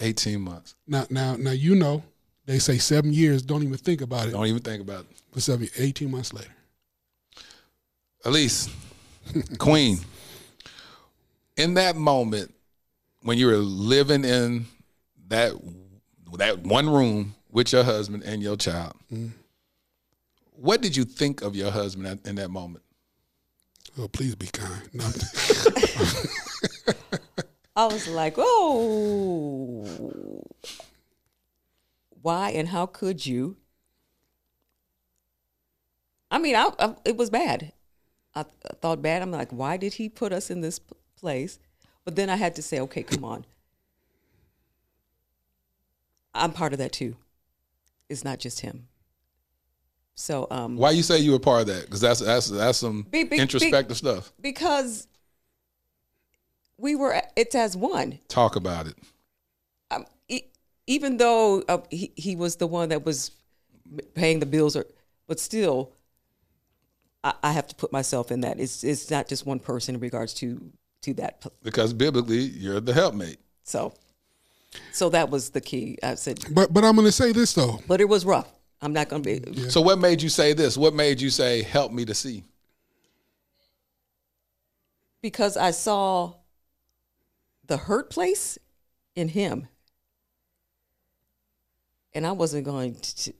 18 months. Now, now, now, you know, they say seven years. Don't even think about it. Don't even think about it. For seven, 18 months later. Elise, Queen, in that moment when you were living in that that one room with your husband and your child, Mm. what did you think of your husband at- in that moment? Oh, please be kind. No, I'm- was like, oh, why and how could you? I mean, I, I, it was bad. I, th- I thought bad. I'm like, why did he put us in this p- place? But then I had to say, okay, come on. I'm part of that too. It's not just him. So, um, Why you say you were part of that? Because that's that's that's some Be- be- be- introspective stuff. because we were, it's as one. Talk about it. um, e- even though uh, he, he was the one that was paying the bills, or but still, I, I have to put myself in that. It's it's not just one person in regards to to that. Because biblically, you're the helpmate. So, so that was the key. I said, but but I'm going to say this though. but it was rough. I'm not going to be. So what made you say this? What made you say, "Help me to see"? because I saw the hurt place in him. And I wasn't going to,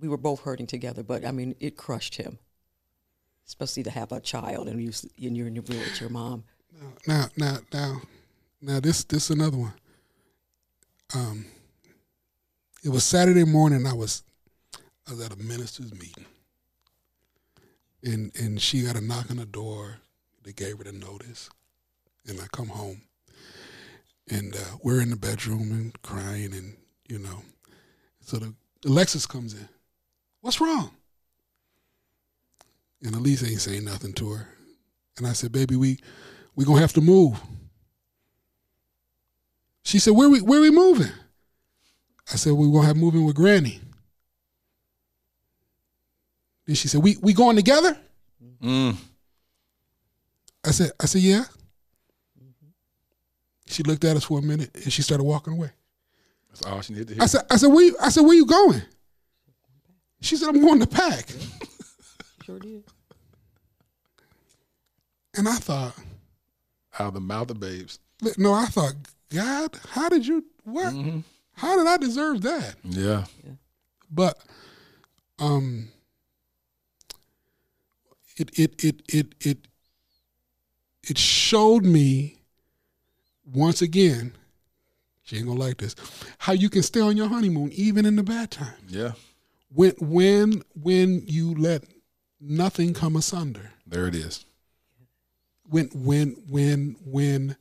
we were both hurting together, but I mean, it crushed him, especially to have a child and, you, and you're in your room with your mom. Now, now, now, now, this this another one. Um, it was Saturday morning. I was I was at a minister's meeting, and and she got a knock on the door. They gave her the notice, and I come home, and uh, we're in the bedroom and crying, and you know, so the Alexis comes in. What's wrong? And Elise ain't saying nothing to her, and I said, "Baby, we we gonna have to move." She said, "Where we where we moving?" I said, "We gonna have moving with Granny." Then she said, "We we going together?" Mm. I said, "I said, yeah." She looked at us for a minute and she started walking away. That's all she needed to hear. I said, "I said, where you?" I said, "Where you going?" She said, "I'm going to pack." Sure did. And I thought, out of the mouth of babes. no, I thought, God, how did you what? How did I deserve that? Yeah. But um it it it it it it showed me once again, she ain't gonna like this, how you can stay on your honeymoon even in the bad times. Yeah. When when when you let nothing come asunder. There it is. When when when when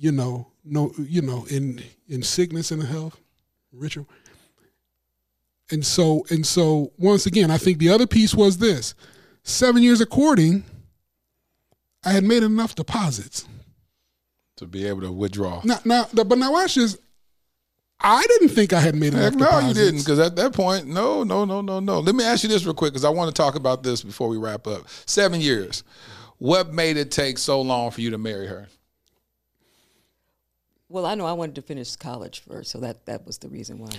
you know no you know in in sickness and in health, Richard. And so and so once again, I think the other piece was this: seven years of courting, I had made enough deposits. To be able to withdraw. Now, now, but now watch this. I didn't think I had made enough Heck no, deposits. you didn't. Because at that point, no, no, no, no, no. Let me ask you this real quick, because I want to talk about this before we wrap up. Seven years. What made it take so long for you to marry her? Well, I know I wanted to finish college first, so that that was the reason why.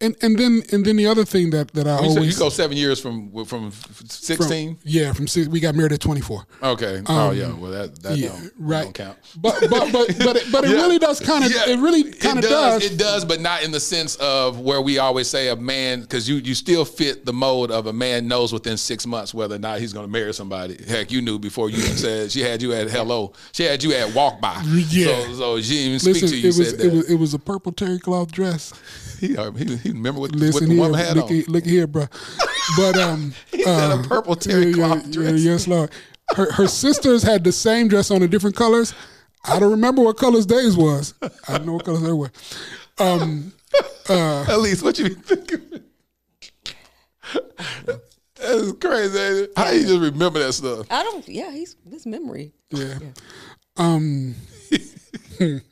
And and then and then the other thing that that I You, said always you go seven years from from sixteen. yeah from six, we got married at twenty four. Okay. oh Um, yeah. Well, that that yeah, don't, right. don't count. But but but but it, but it Yeah. really does kind of Yeah. it really kind of does, does. It does, but not in the sense of where we always say a man, because you you still fit the mode of a man knows within six months whether or not he's going to marry somebody. Heck, you knew before you said she had you at hello. She had you at walk by. Yeah. So, so she didn't even speak to you. it was said it that. was it was a purple terry cloth dress. he, he, he remember what, what Listen the here, woman had look, on. at- look here, bro. But um, He said a uh, purple terry yeah, cloth yeah, dress. Yeah, yes, Lord. Her her sisters had the same dress on in different colors. I don't remember what colors theirs was. I don't know what colors they were. Um, uh, At least what you be thinking. That's crazy. ain't it? How you just remember that stuff? I don't. Yeah, he's his memory. yeah. Um,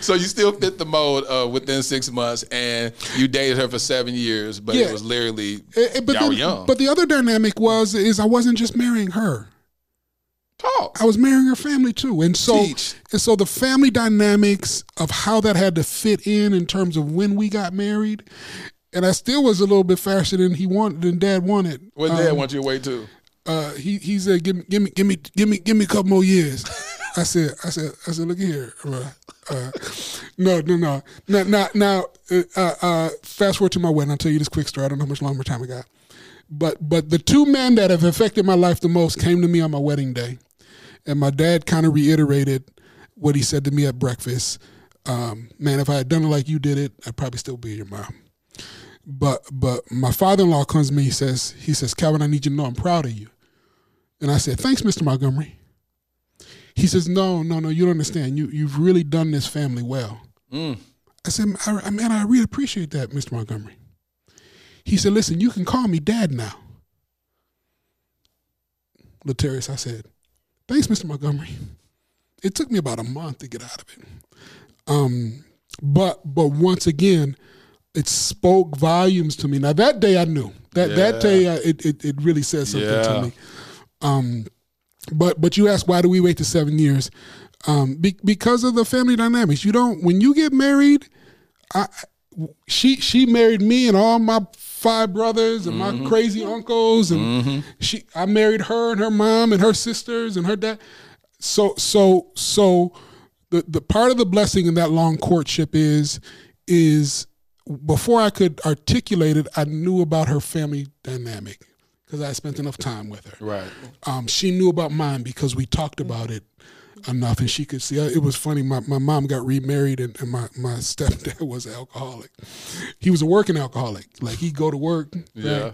So you still fit the mold uh, within six months, and you dated her for seven years, but Yeah. it was literally eh, eh, but y'all then- young. But the other dynamic was is I wasn't just marrying her. Talk. I was marrying her family too, and so Teach. and so the family dynamics of how that had to fit in in terms of when we got married, and I still was a little bit faster than he wanted than Dad wanted. What dad Um, want you to wait to? uh, he he said, "Give me, give me, give me, give me, give me a couple more years." I said, I said, I said, look here, bro. uh, no, no, no, now, now, now uh, uh, uh, fast forward to my wedding. I'll tell you this quick story. I don't know how much longer time I got, but but the two men that have affected my life the most came to me on my wedding day, and my dad kind of reiterated what he said to me at breakfast. Um, man, if I had done it like you did it, I'd probably still be your mom. But but my father in law comes to me. He says he says Calvin, I need you to know I'm proud of you. And I said, Thanks, Mr. Montgomery. He says, No, no, no, you don't understand. You you've really done this family well. Mm. I said, I, I- man, I really appreciate that, Mr. Montgomery. He said, Listen, you can call me dad now. Latarius, I said, Thanks, Mr. Montgomery. It took me about a month to get out of it. Um, but but once again, it spoke volumes to me. Now that day I knew. That Yeah. that day I, it, it it really said something Yeah. to me. Um, but but you ask why do we wait to seven years? Um, be, because of the family dynamics. You don't when you get married. I she she married me and all my five brothers and Mm-hmm. my crazy uncles and she I married her and her mom and her sisters and her dad. So so so the the part of the blessing in that long courtship is is before I could articulate it, I knew about her family dynamic because I spent enough time with her. Right. Um, she knew about mine because we talked about it enough, and she could see. uh, It was funny. My, my mom got remarried, and, and my my stepdad was an alcoholic. He was a working alcoholic. Like he'd go to work. right? Yeah.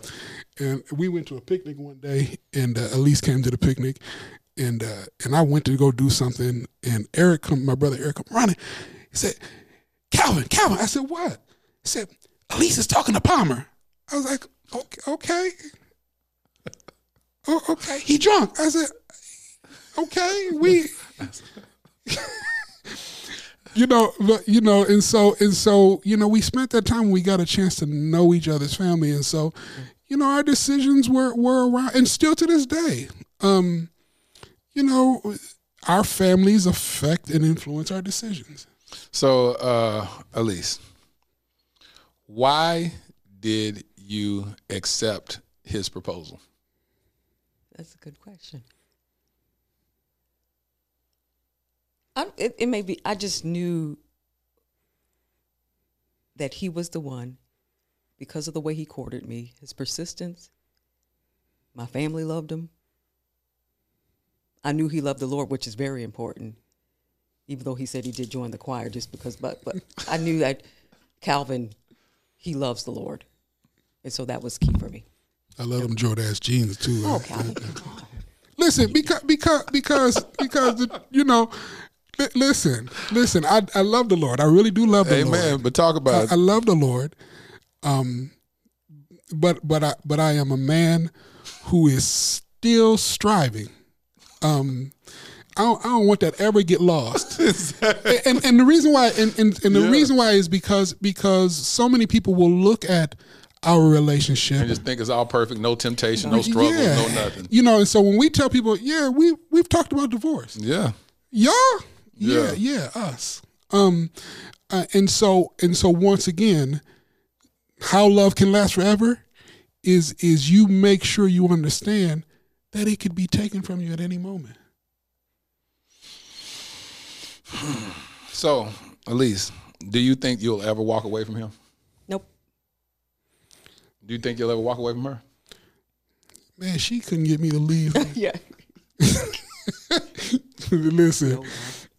And we went to a picnic one day, and uh, Elise came to the picnic, and uh, and I went to go do something, and Eric, come, my brother Eric, come running. He said, "Calvin, Calvin." I said, "What?" He said, "Elise is talking to Palmer." I was like, "Okay, okay, oh, okay." He drunk. I said, "Okay, we." you know, but, you know, and so and so, you know, we spent that time. We got a chance to know each other's family, and so, you know, our decisions were were around, and still to this day, um, you know, our families affect and influence our decisions. So, uh, Elise, why did you accept his proposal? That's a good question. I, it, it may be. I just knew that he was the one because of the way he courted me, his persistence. My family loved him. I knew he loved the Lord, which is very important. Even though he said he did join the choir, just because, but but I knew that Calvin, he loves the Lord, and so that was key for me. I love them Jordache jeans too. Oh, Calvin, Listen, because because because because the, you know, li- listen, listen. I I love the Lord. I really do love the Amen. Lord. Amen. But talk about I, it. I love the Lord. Um, but but I but I am a man who is still striving. Um, I don't, I don't want that ever get lost. and and the reason why and and, and the Yeah. reason why is because because so many people will look at our relationship and just think it's all perfect, no temptation, no struggle, Yeah. no nothing. You know, and so when we tell people, yeah, we we've talked about divorce. Yeah. Y'all? Yeah. Yeah, yeah, us. Um uh, and so and so once again, how love can last forever is is you make sure you understand that it could be taken from you at any moment. So, Elise, do you think you'll ever walk away from him? Nope. Do you think you'll ever walk away from her? Man, she couldn't get me to leave. yeah. listen,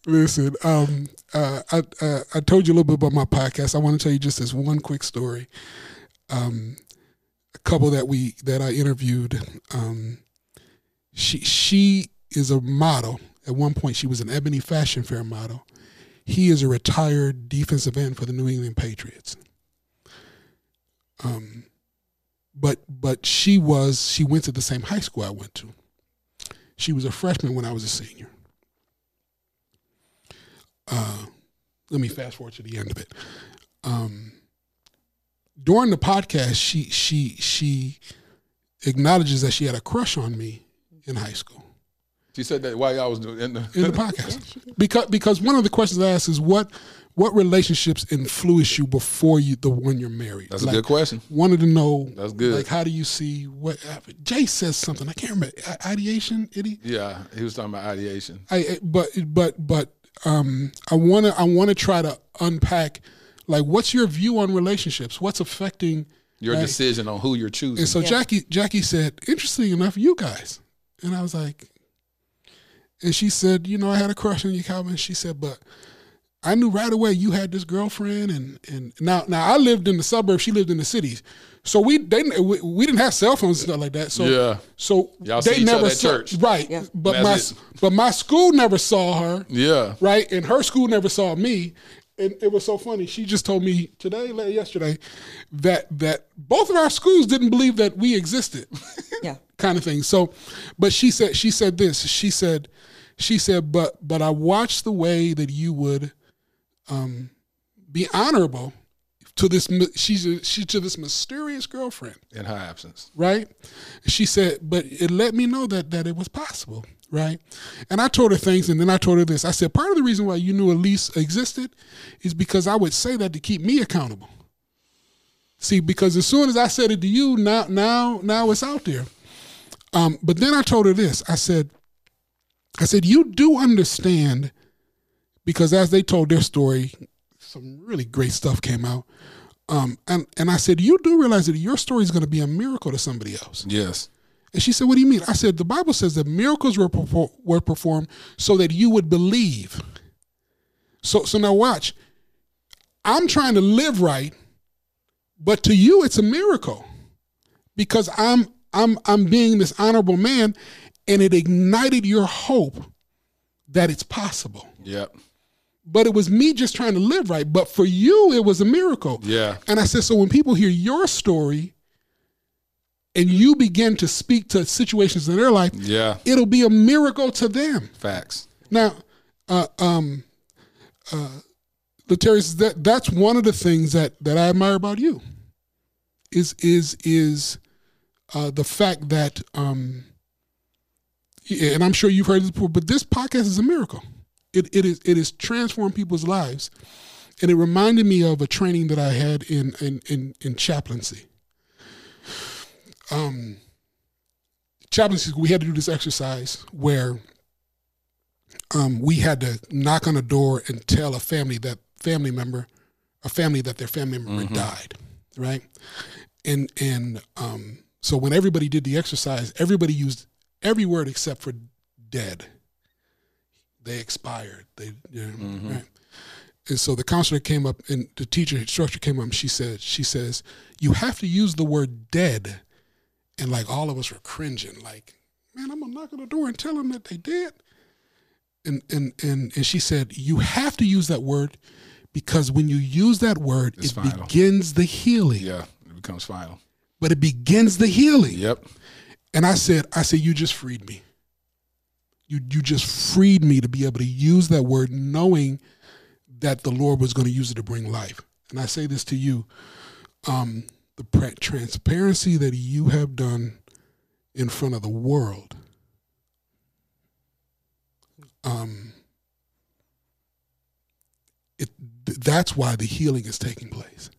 listen. Um, uh, I uh, I told you a little bit about my podcast. I want to tell you just this one quick story. Um, a couple that we that I interviewed. Um, she she is a model. At one point, she was an Ebony Fashion Fair model. He is a retired defensive end for the New England Patriots. Um, but but she was she went to the same high school I went to. She was a freshman when I was a senior. Uh, let me fast forward to the end of it. Um, during the podcast, she she she acknowledges that she had a crush on me in high school She said that while y'all was doing in the, in the podcast because because one of the questions I asked is what what relationships influence you before you the one you're married. That's a good question. Wanted to know. That's good. Like how do you see what Jay says something I can't remember ideation. Idiot. Yeah, he was talking about ideation. I I- but but but um I want to I want to try to unpack like what's your view on relationships? What's affecting Your like- decision on who you're choosing. And so Jackie Jackie said, "Interesting enough, you guys." And I was like, and she said, "You know, I had a crush on you, Calvin." She said, "But I knew right away you had this girlfriend, and and now now I lived in the suburbs, she lived in the cities, so we they we, we didn't have cell phones and stuff like that. So Yeah. so Y'all they see each never other at saw, church. right? But my it. but my school never saw her, Yeah. right? And her school never saw me. And it was so funny. She just told me today, like yesterday, that that both of our schools didn't believe that we existed. Yeah. kind of thing. So, but she said she said this. She said she said, but but I watched the way that you would um, be honorable to this. She's a, she's to this mysterious girlfriend in her absence. right? She said, but it let me know that that it was possible, right? And I told her things, and then I told her this. I said, part of the reason why you knew Elise existed is because I would say that to keep me accountable. See, because as soon as I said it to you, now now now it's out there. Um, but then I told her this. I said, I said, you do understand, because as they told their story, some really great stuff came out. Um, and, and I said, you do realize that your story is going to be a miracle to somebody else. Yes. And she said, What do you mean? I said, The Bible says that miracles were, perfor- were performed so that you would believe. So, so now watch. I'm trying to live right, but to you it's a miracle because I'm I'm I'm being this honorable man and it ignited your hope that it's possible. Yep. But it was me just trying to live right. But for you, it was a miracle. Yeah. And I said, so when people hear your story and you begin to speak to situations in their life, Yeah. it'll be a miracle to them. Facts. Now, uh, um, uh, Latarius, that that's one of the things that that I admire about you. Is is is uh, the fact that, um, and I'm sure you've heard this before, but this podcast is a miracle. It it is it has transformed people's lives, and it reminded me of a training that I had in in in, in chaplaincy. Um, chaplaincy, we had to do this exercise where um, we had to knock on a door and tell a family that family member, a family that their family member Mhm. died, right? And and um, so when everybody did the exercise, everybody used every word except for dead. They expired. They, you know, Mhm. right? And so the counselor came up and the teacher instructor came up and she said, she says, you have to use the word dead. And like all of us were cringing, like, man, I'm gonna knock on the door and tell them that they did. And and and and she said, you have to use that word because when you use that word, It's it final. begins the healing. Yeah. It becomes final. But it begins the healing. Yep. And I said, I said, you just freed me. You you just freed me to be able to use that word, knowing that the Lord was going to use it to bring life. And I say this to you, um, the transparency that you have done in front of the world. Um, it th- that's why the healing is taking place.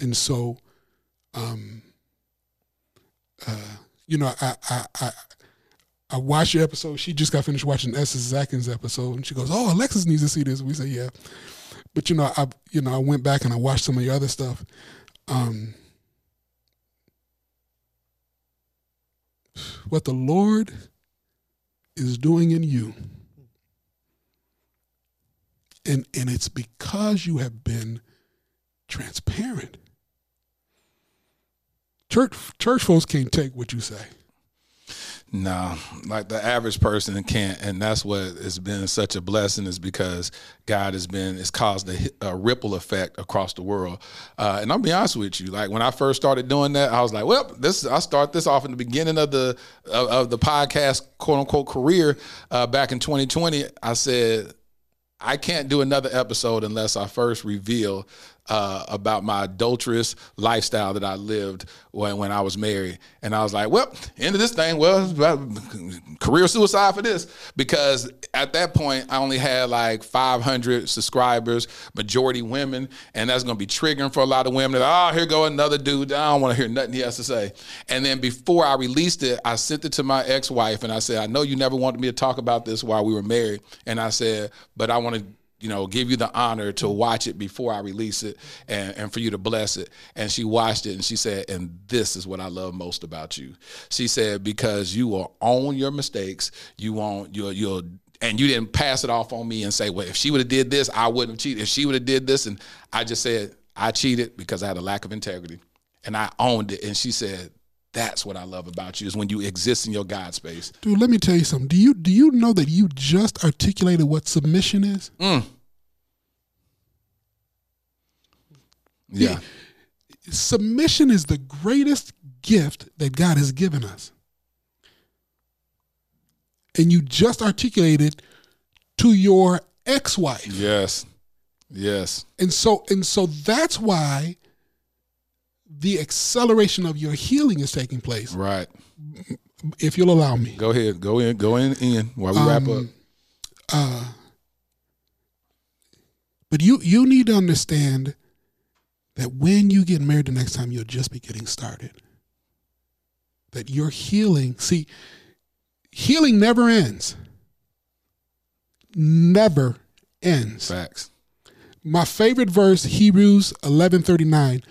And so, um, uh, you know, I, I, I, I watched your episode. She just got finished watching Essence Atkins episode, and she goes, "Oh, Alexis needs to see this." We say, "Yeah," but you know, I, you know, I went back and I watched some of your other stuff. Um, what the Lord is doing in you, and and it's because you have been transparent. Church church folks can't take what you say. No, like the average person can't, and that's what has been such a blessing is because God has been it's caused a, a ripple effect across the world. Uh, and I'll be honest with you, like when I first started doing that, I was like, well, this I start this off in the beginning of the of, of the podcast quote unquote career uh, back in 2020. I said I can't do another episode unless I first reveal uh, about my adulterous lifestyle that I lived when, when I was married. And I was like, well, end of this thing, well, career suicide for this. Because at that point, I only had like 500 subscribers, majority women. And that's going to be triggering for a lot of women. That, oh, here go another dude. I don't want to hear nothing he has to say. And then before I released it, I sent it to my ex wife and I said, I know you never wanted me to talk about this while we were married. And I said, but I want to you know, give you the honor to mm-hmm. watch it before I release it and, and for you to bless it. And she watched it and she said, and this is what I love most about you. She said, because you will own your mistakes, you won't, you'll, you'll, and you didn't pass it off on me and say, well, if she would have did this, I wouldn't have cheated. If she would have did this, and I just said, I cheated because I had a lack of integrity and I owned it. And she said, that's what I love about you is when you exist in your God space. Dude, let me tell you something. Do you do you know that you just articulated what submission is? Mm. Yeah. Submission is the greatest gift that God has given us. And you just articulated to your ex-wife. Yes. Yes. And so and so that's why the acceleration of your healing is taking place. Right. If you'll allow me. Go ahead. Go in. Go in. In while we wrap up. Um, Uh, but you you need to understand that when you get married the next time, you'll just be getting started. That your healing, see, healing never ends. Never ends. Facts. My favorite verse, Hebrews eleven thirty nine. He-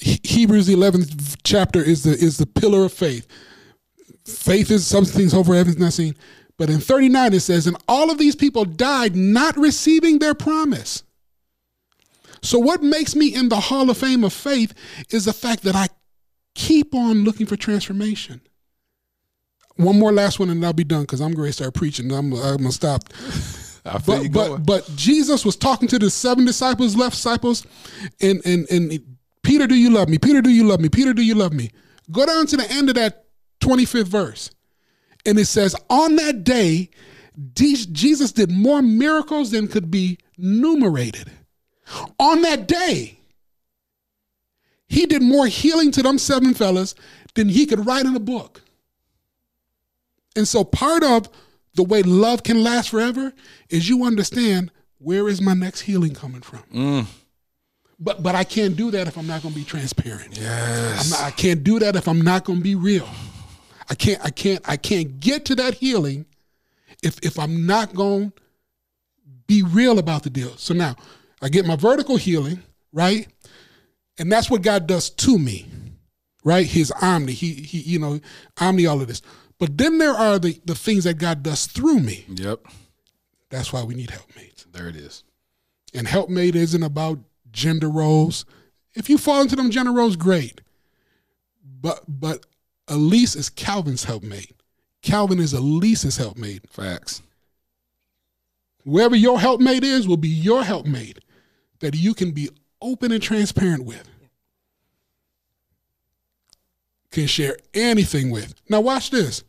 Hebrews the eleventh chapter is the is the pillar of faith. Faith is some things over evidence not seen. But in 39 it says, and all of these people died not receiving their promise. So what makes me in the Hall of Fame of faith is the fact that I keep on looking for transformation. One more last one and I'll be done because I'm going to start preaching. I'm, I'm going to stop. I feel But, but, but Jesus was talking to the seven disciples, left disciples, and, and, and Peter, do you love me? Peter, do you love me? Peter, do you love me? Go down to the end of that 25th verse. And it says, On that day, Jesus did more miracles than could be numerated. On that day, he did more healing to them seven fellas than he could write in a book. And so part of the way love can last forever is you understand where is my next healing coming from. Mm. But but I can't do that if I'm not going to be transparent. Yes. Not, I can't do that if I'm not going to be real. I can't I can't I can't get to that healing if if I'm not going to be real about the deal. So now I get my vertical healing, right? And that's what God does to me. Right? His omni, he he you know, omni all of this. But then there are the the things that God does through me. Yep. That's why we need helpmates. There it is. And helpmate isn't about gender roles. If you fall into them gender roles, great. But but Elise is Calvin's helpmate. Calvin is Elise's helpmate. Facts. Whoever your helpmate is will be your helpmate that you can be open and transparent with. Can share anything with. Now watch this.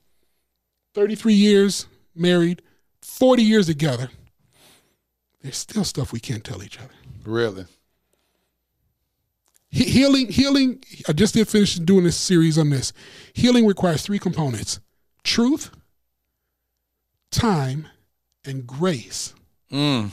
33 years married, 40 years together. There's still stuff we can't tell each other. Really. He- healing healing i just did finish doing this series on this healing requires three components truth time and grace Mm.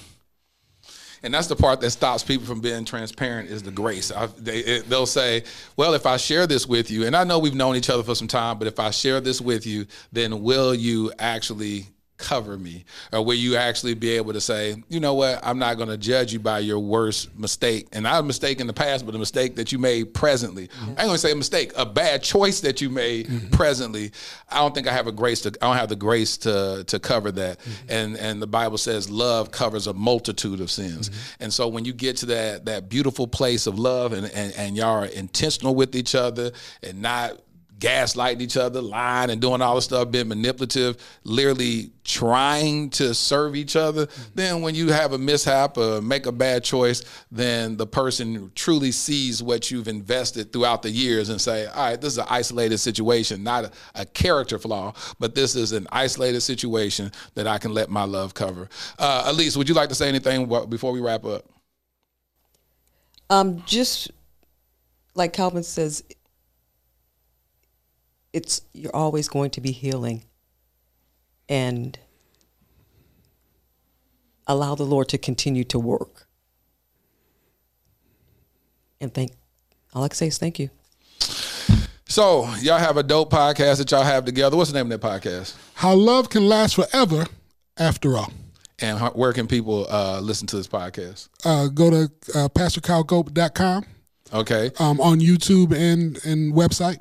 And that's the part that stops people from being transparent is the grace. I, they, it, they'll say, "Well, if I share this with you, and I know we've known each other for some time, but if I share this with you, then will you actually cover me, or will you actually be able to say, you know what, I'm not going to judge you by your worst mistake, and not a mistake in the past, but a mistake that you made presently. I ain't going to say a mistake, a bad choice that you made mm-hmm. presently. I don't think I have a grace to. I don't have the grace to to cover that. Mm-hmm. And and the Bible says love covers a multitude of sins. Mm-hmm. And so when you get to that that beautiful place of love, and and, and y'all are intentional with each other, and not gaslighting each other, lying and doing all this stuff, being manipulative, literally trying to serve each other, then when you have a mishap or make a bad choice, then the person truly sees what you've invested throughout the years and say, all right, this is an isolated situation, not a, a character flaw, but this is an isolated situation that I can let my love cover. Uh, Elise, would you like to say anything before we wrap up? Um, just like Calvin says, it's you're always going to be healing, and allow the Lord to continue to work. And thank, all I can say is thank you. So, y'all have a dope podcast that y'all have together. What's the name of that podcast? how love can last forever after all And how- where can people uh, listen to this podcast? uh, go to uh, pastorkylegope.com Okay. um, on youtube and and website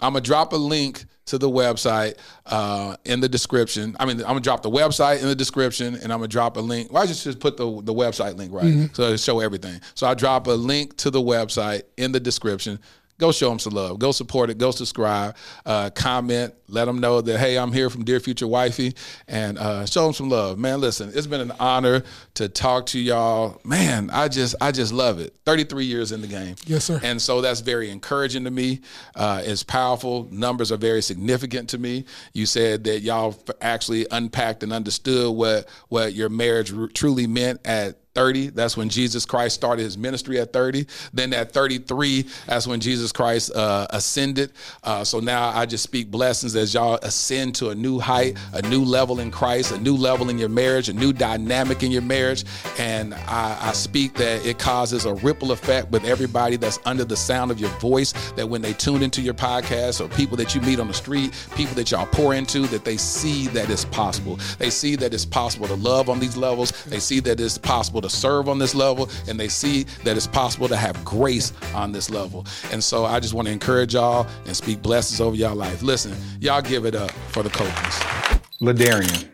I'm gonna drop a link to the website uh, in the description. I mean, I'm gonna drop the website in the description, and I'm gonna drop a link. Why just just put the the website link right Mhm. so it show everything. So I drop a link to the website in the description. Go show them some love. Go support it. Go subscribe. Uh, comment. Let them know that hey, I'm here from Dear Future Wifey, and uh, show them some love. Man, listen, it's been an honor to talk to y'all. Man, I just I just love it. 33 years in the game. Yes, sir. And so that's very encouraging to me. Uh, it's powerful. Numbers are very significant to me. You said that y'all actually unpacked and understood what what your marriage r- truly meant at 30. That's when Jesus Christ started his ministry at 30. Then at 33, that's when Jesus Christ uh, ascended. Uh, so now I just speak blessings as y'all ascend to a new height, a new level in Christ, a new level in your marriage, a new dynamic in your marriage. And I, I speak that it causes a ripple effect with everybody that's under the sound of your voice, that when they tune into your podcast or people that you meet on the street, people that y'all pour into, that they see that it's possible. They see that it's possible to love on these levels. They see that it's possible to to serve on this level and they see that it's possible to have grace on this level. And so I just want to encourage y'all and speak blessings over y'all life. Listen, y'all give it up for the Copelands. Ladarian,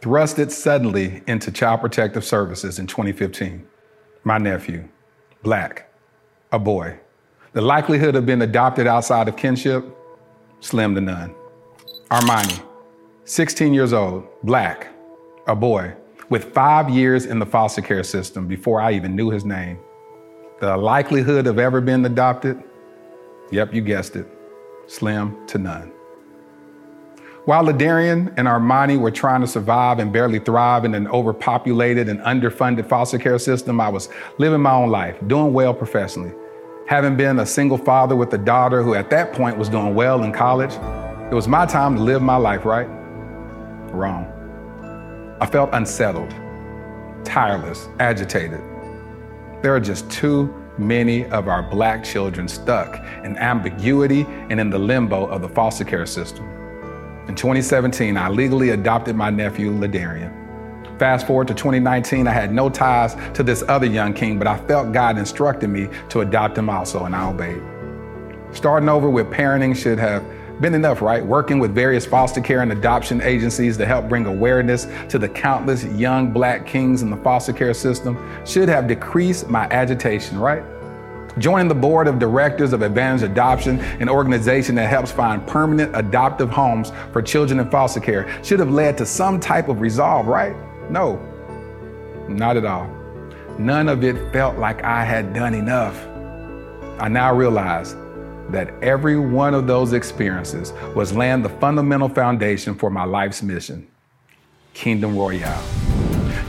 thrusted suddenly into Child Protective Services in 2015. My nephew, black, a boy. The likelihood of being adopted outside of kinship, slim to none. Armani, 16 years old, black, a boy, with five years in the foster care system before I even knew his name. The likelihood of ever being adopted, yep, you guessed it, slim to none. While Ladarian and Armani were trying to survive and barely thrive in an overpopulated and underfunded foster care system, I was living my own life, doing well professionally. Having been a single father with a daughter who at that point was doing well in college, it was my time to live my life, right? Wrong. I felt unsettled, tireless, agitated. There are just too many of our black children stuck in ambiguity and in the limbo of the foster care system. In 2017, I legally adopted my nephew, Ladarian. Fast forward to 2019, I had no ties to this other young king, but I felt God instructed me to adopt him also, and I obeyed. Starting over with parenting should have been enough, right? Working with various foster care and adoption agencies to help bring awareness to the countless young black kings in the foster care system should have decreased my agitation, right? Joining the board of directors of Advantage Adoption, an organization that helps find permanent adoptive homes for children in foster care, should have led to some type of resolve, right? No, not at all. None of it felt like I had done enough. I now realize that every one of those experiences was laying the fundamental foundation for my life's mission Kingdom Royale.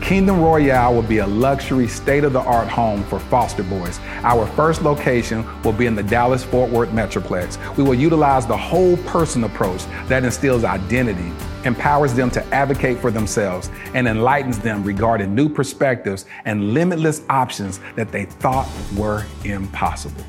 Kingdom Royale will be a luxury, state of the art home for foster boys. Our first location will be in the Dallas Fort Worth Metroplex. We will utilize the whole person approach that instills identity, empowers them to advocate for themselves, and enlightens them regarding new perspectives and limitless options that they thought were impossible.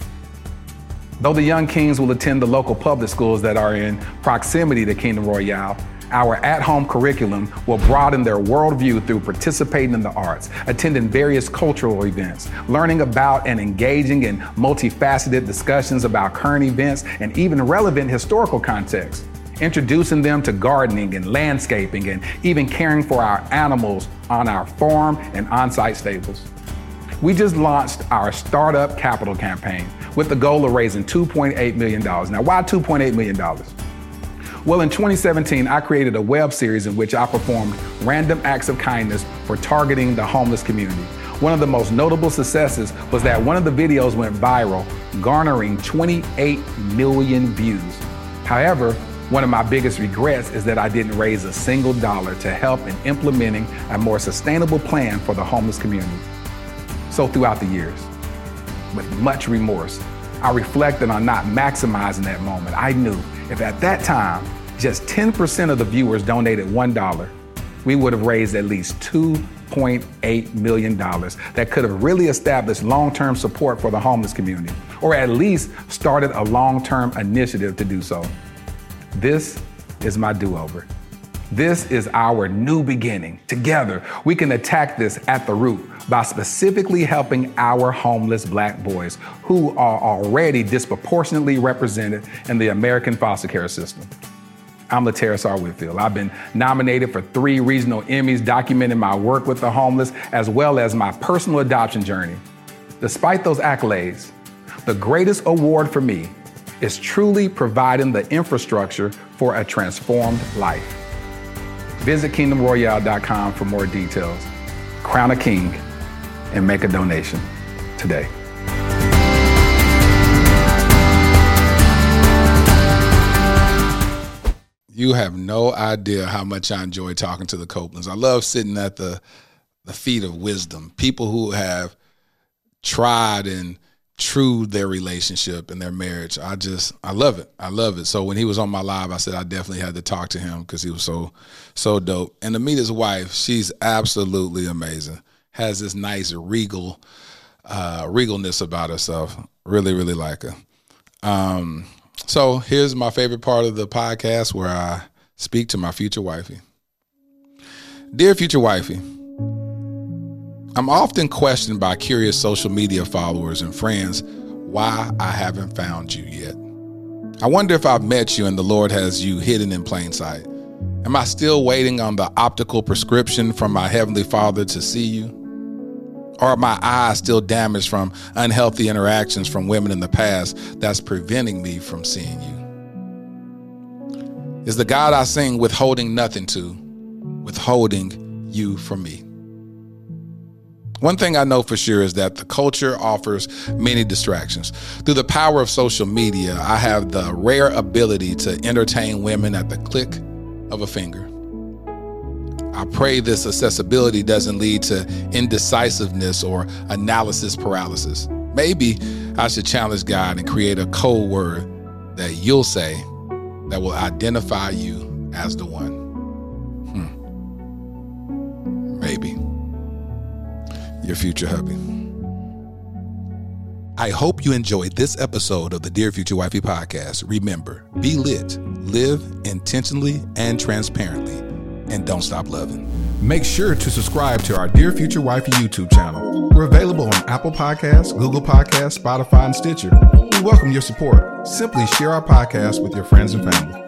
Though the young kings will attend the local public schools that are in proximity to Kingdom Royale, our at home curriculum will broaden their worldview through participating in the arts, attending various cultural events, learning about and engaging in multifaceted discussions about current events and even relevant historical contexts, introducing them to gardening and landscaping and even caring for our animals on our farm and on site stables. We just launched our Startup Capital campaign with the goal of raising $2.8 million. Now, why $2.8 million? Well, in 2017, I created a web series in which I performed random acts of kindness for targeting the homeless community. One of the most notable successes was that one of the videos went viral, garnering 28 million views. However, one of my biggest regrets is that I didn't raise a single dollar to help in implementing a more sustainable plan for the homeless community. So, throughout the years, with much remorse, I reflected on not maximizing that moment. I knew if at that time just 10% of the viewers donated $1, we would have raised at least $2.8 million that could have really established long term support for the homeless community, or at least started a long term initiative to do so. This is my do over. This is our new beginning. Together, we can attack this at the root by specifically helping our homeless black boys who are already disproportionately represented in the American foster care system. I'm Latarius R. Whitfield. I've been nominated for three regional Emmys documenting my work with the homeless as well as my personal adoption journey. Despite those accolades, the greatest award for me is truly providing the infrastructure for a transformed life. Visit kingdomroyale.com for more details. Crown a king and make a donation today. You have no idea how much I enjoy talking to the Copelands. I love sitting at the the feet of wisdom, people who have tried and true their relationship and their marriage. I just I love it. I love it. So when he was on my live, I said I definitely had to talk to him because he was so so dope. And to meet his wife, she's absolutely amazing. Has this nice regal uh regalness about herself. Really, really like her. Um so here's my favorite part of the podcast where I speak to my future wifey. Dear future wifey, I'm often questioned by curious social media followers and friends why I haven't found you yet. I wonder if I've met you and the Lord has you hidden in plain sight. Am I still waiting on the optical prescription from my Heavenly Father to see you? Or are my eyes still damaged from unhealthy interactions from women in the past that's preventing me from seeing you? Is the God I sing withholding nothing to, withholding you from me? One thing I know for sure is that the culture offers many distractions. Through the power of social media, I have the rare ability to entertain women at the click of a finger. I pray this accessibility doesn't lead to indecisiveness or analysis paralysis. Maybe I should challenge God and create a code word that you'll say that will identify you as the one. Your future hubby. I hope you enjoyed this episode of the Dear Future Wifey podcast. Remember, be lit, live intentionally and transparently and don't stop loving. Make sure to subscribe to our Dear Future Wifey YouTube channel. We're available on Apple Podcasts, Google Podcasts, Spotify, and Stitcher. We welcome your support. Simply share our podcast with your friends and family.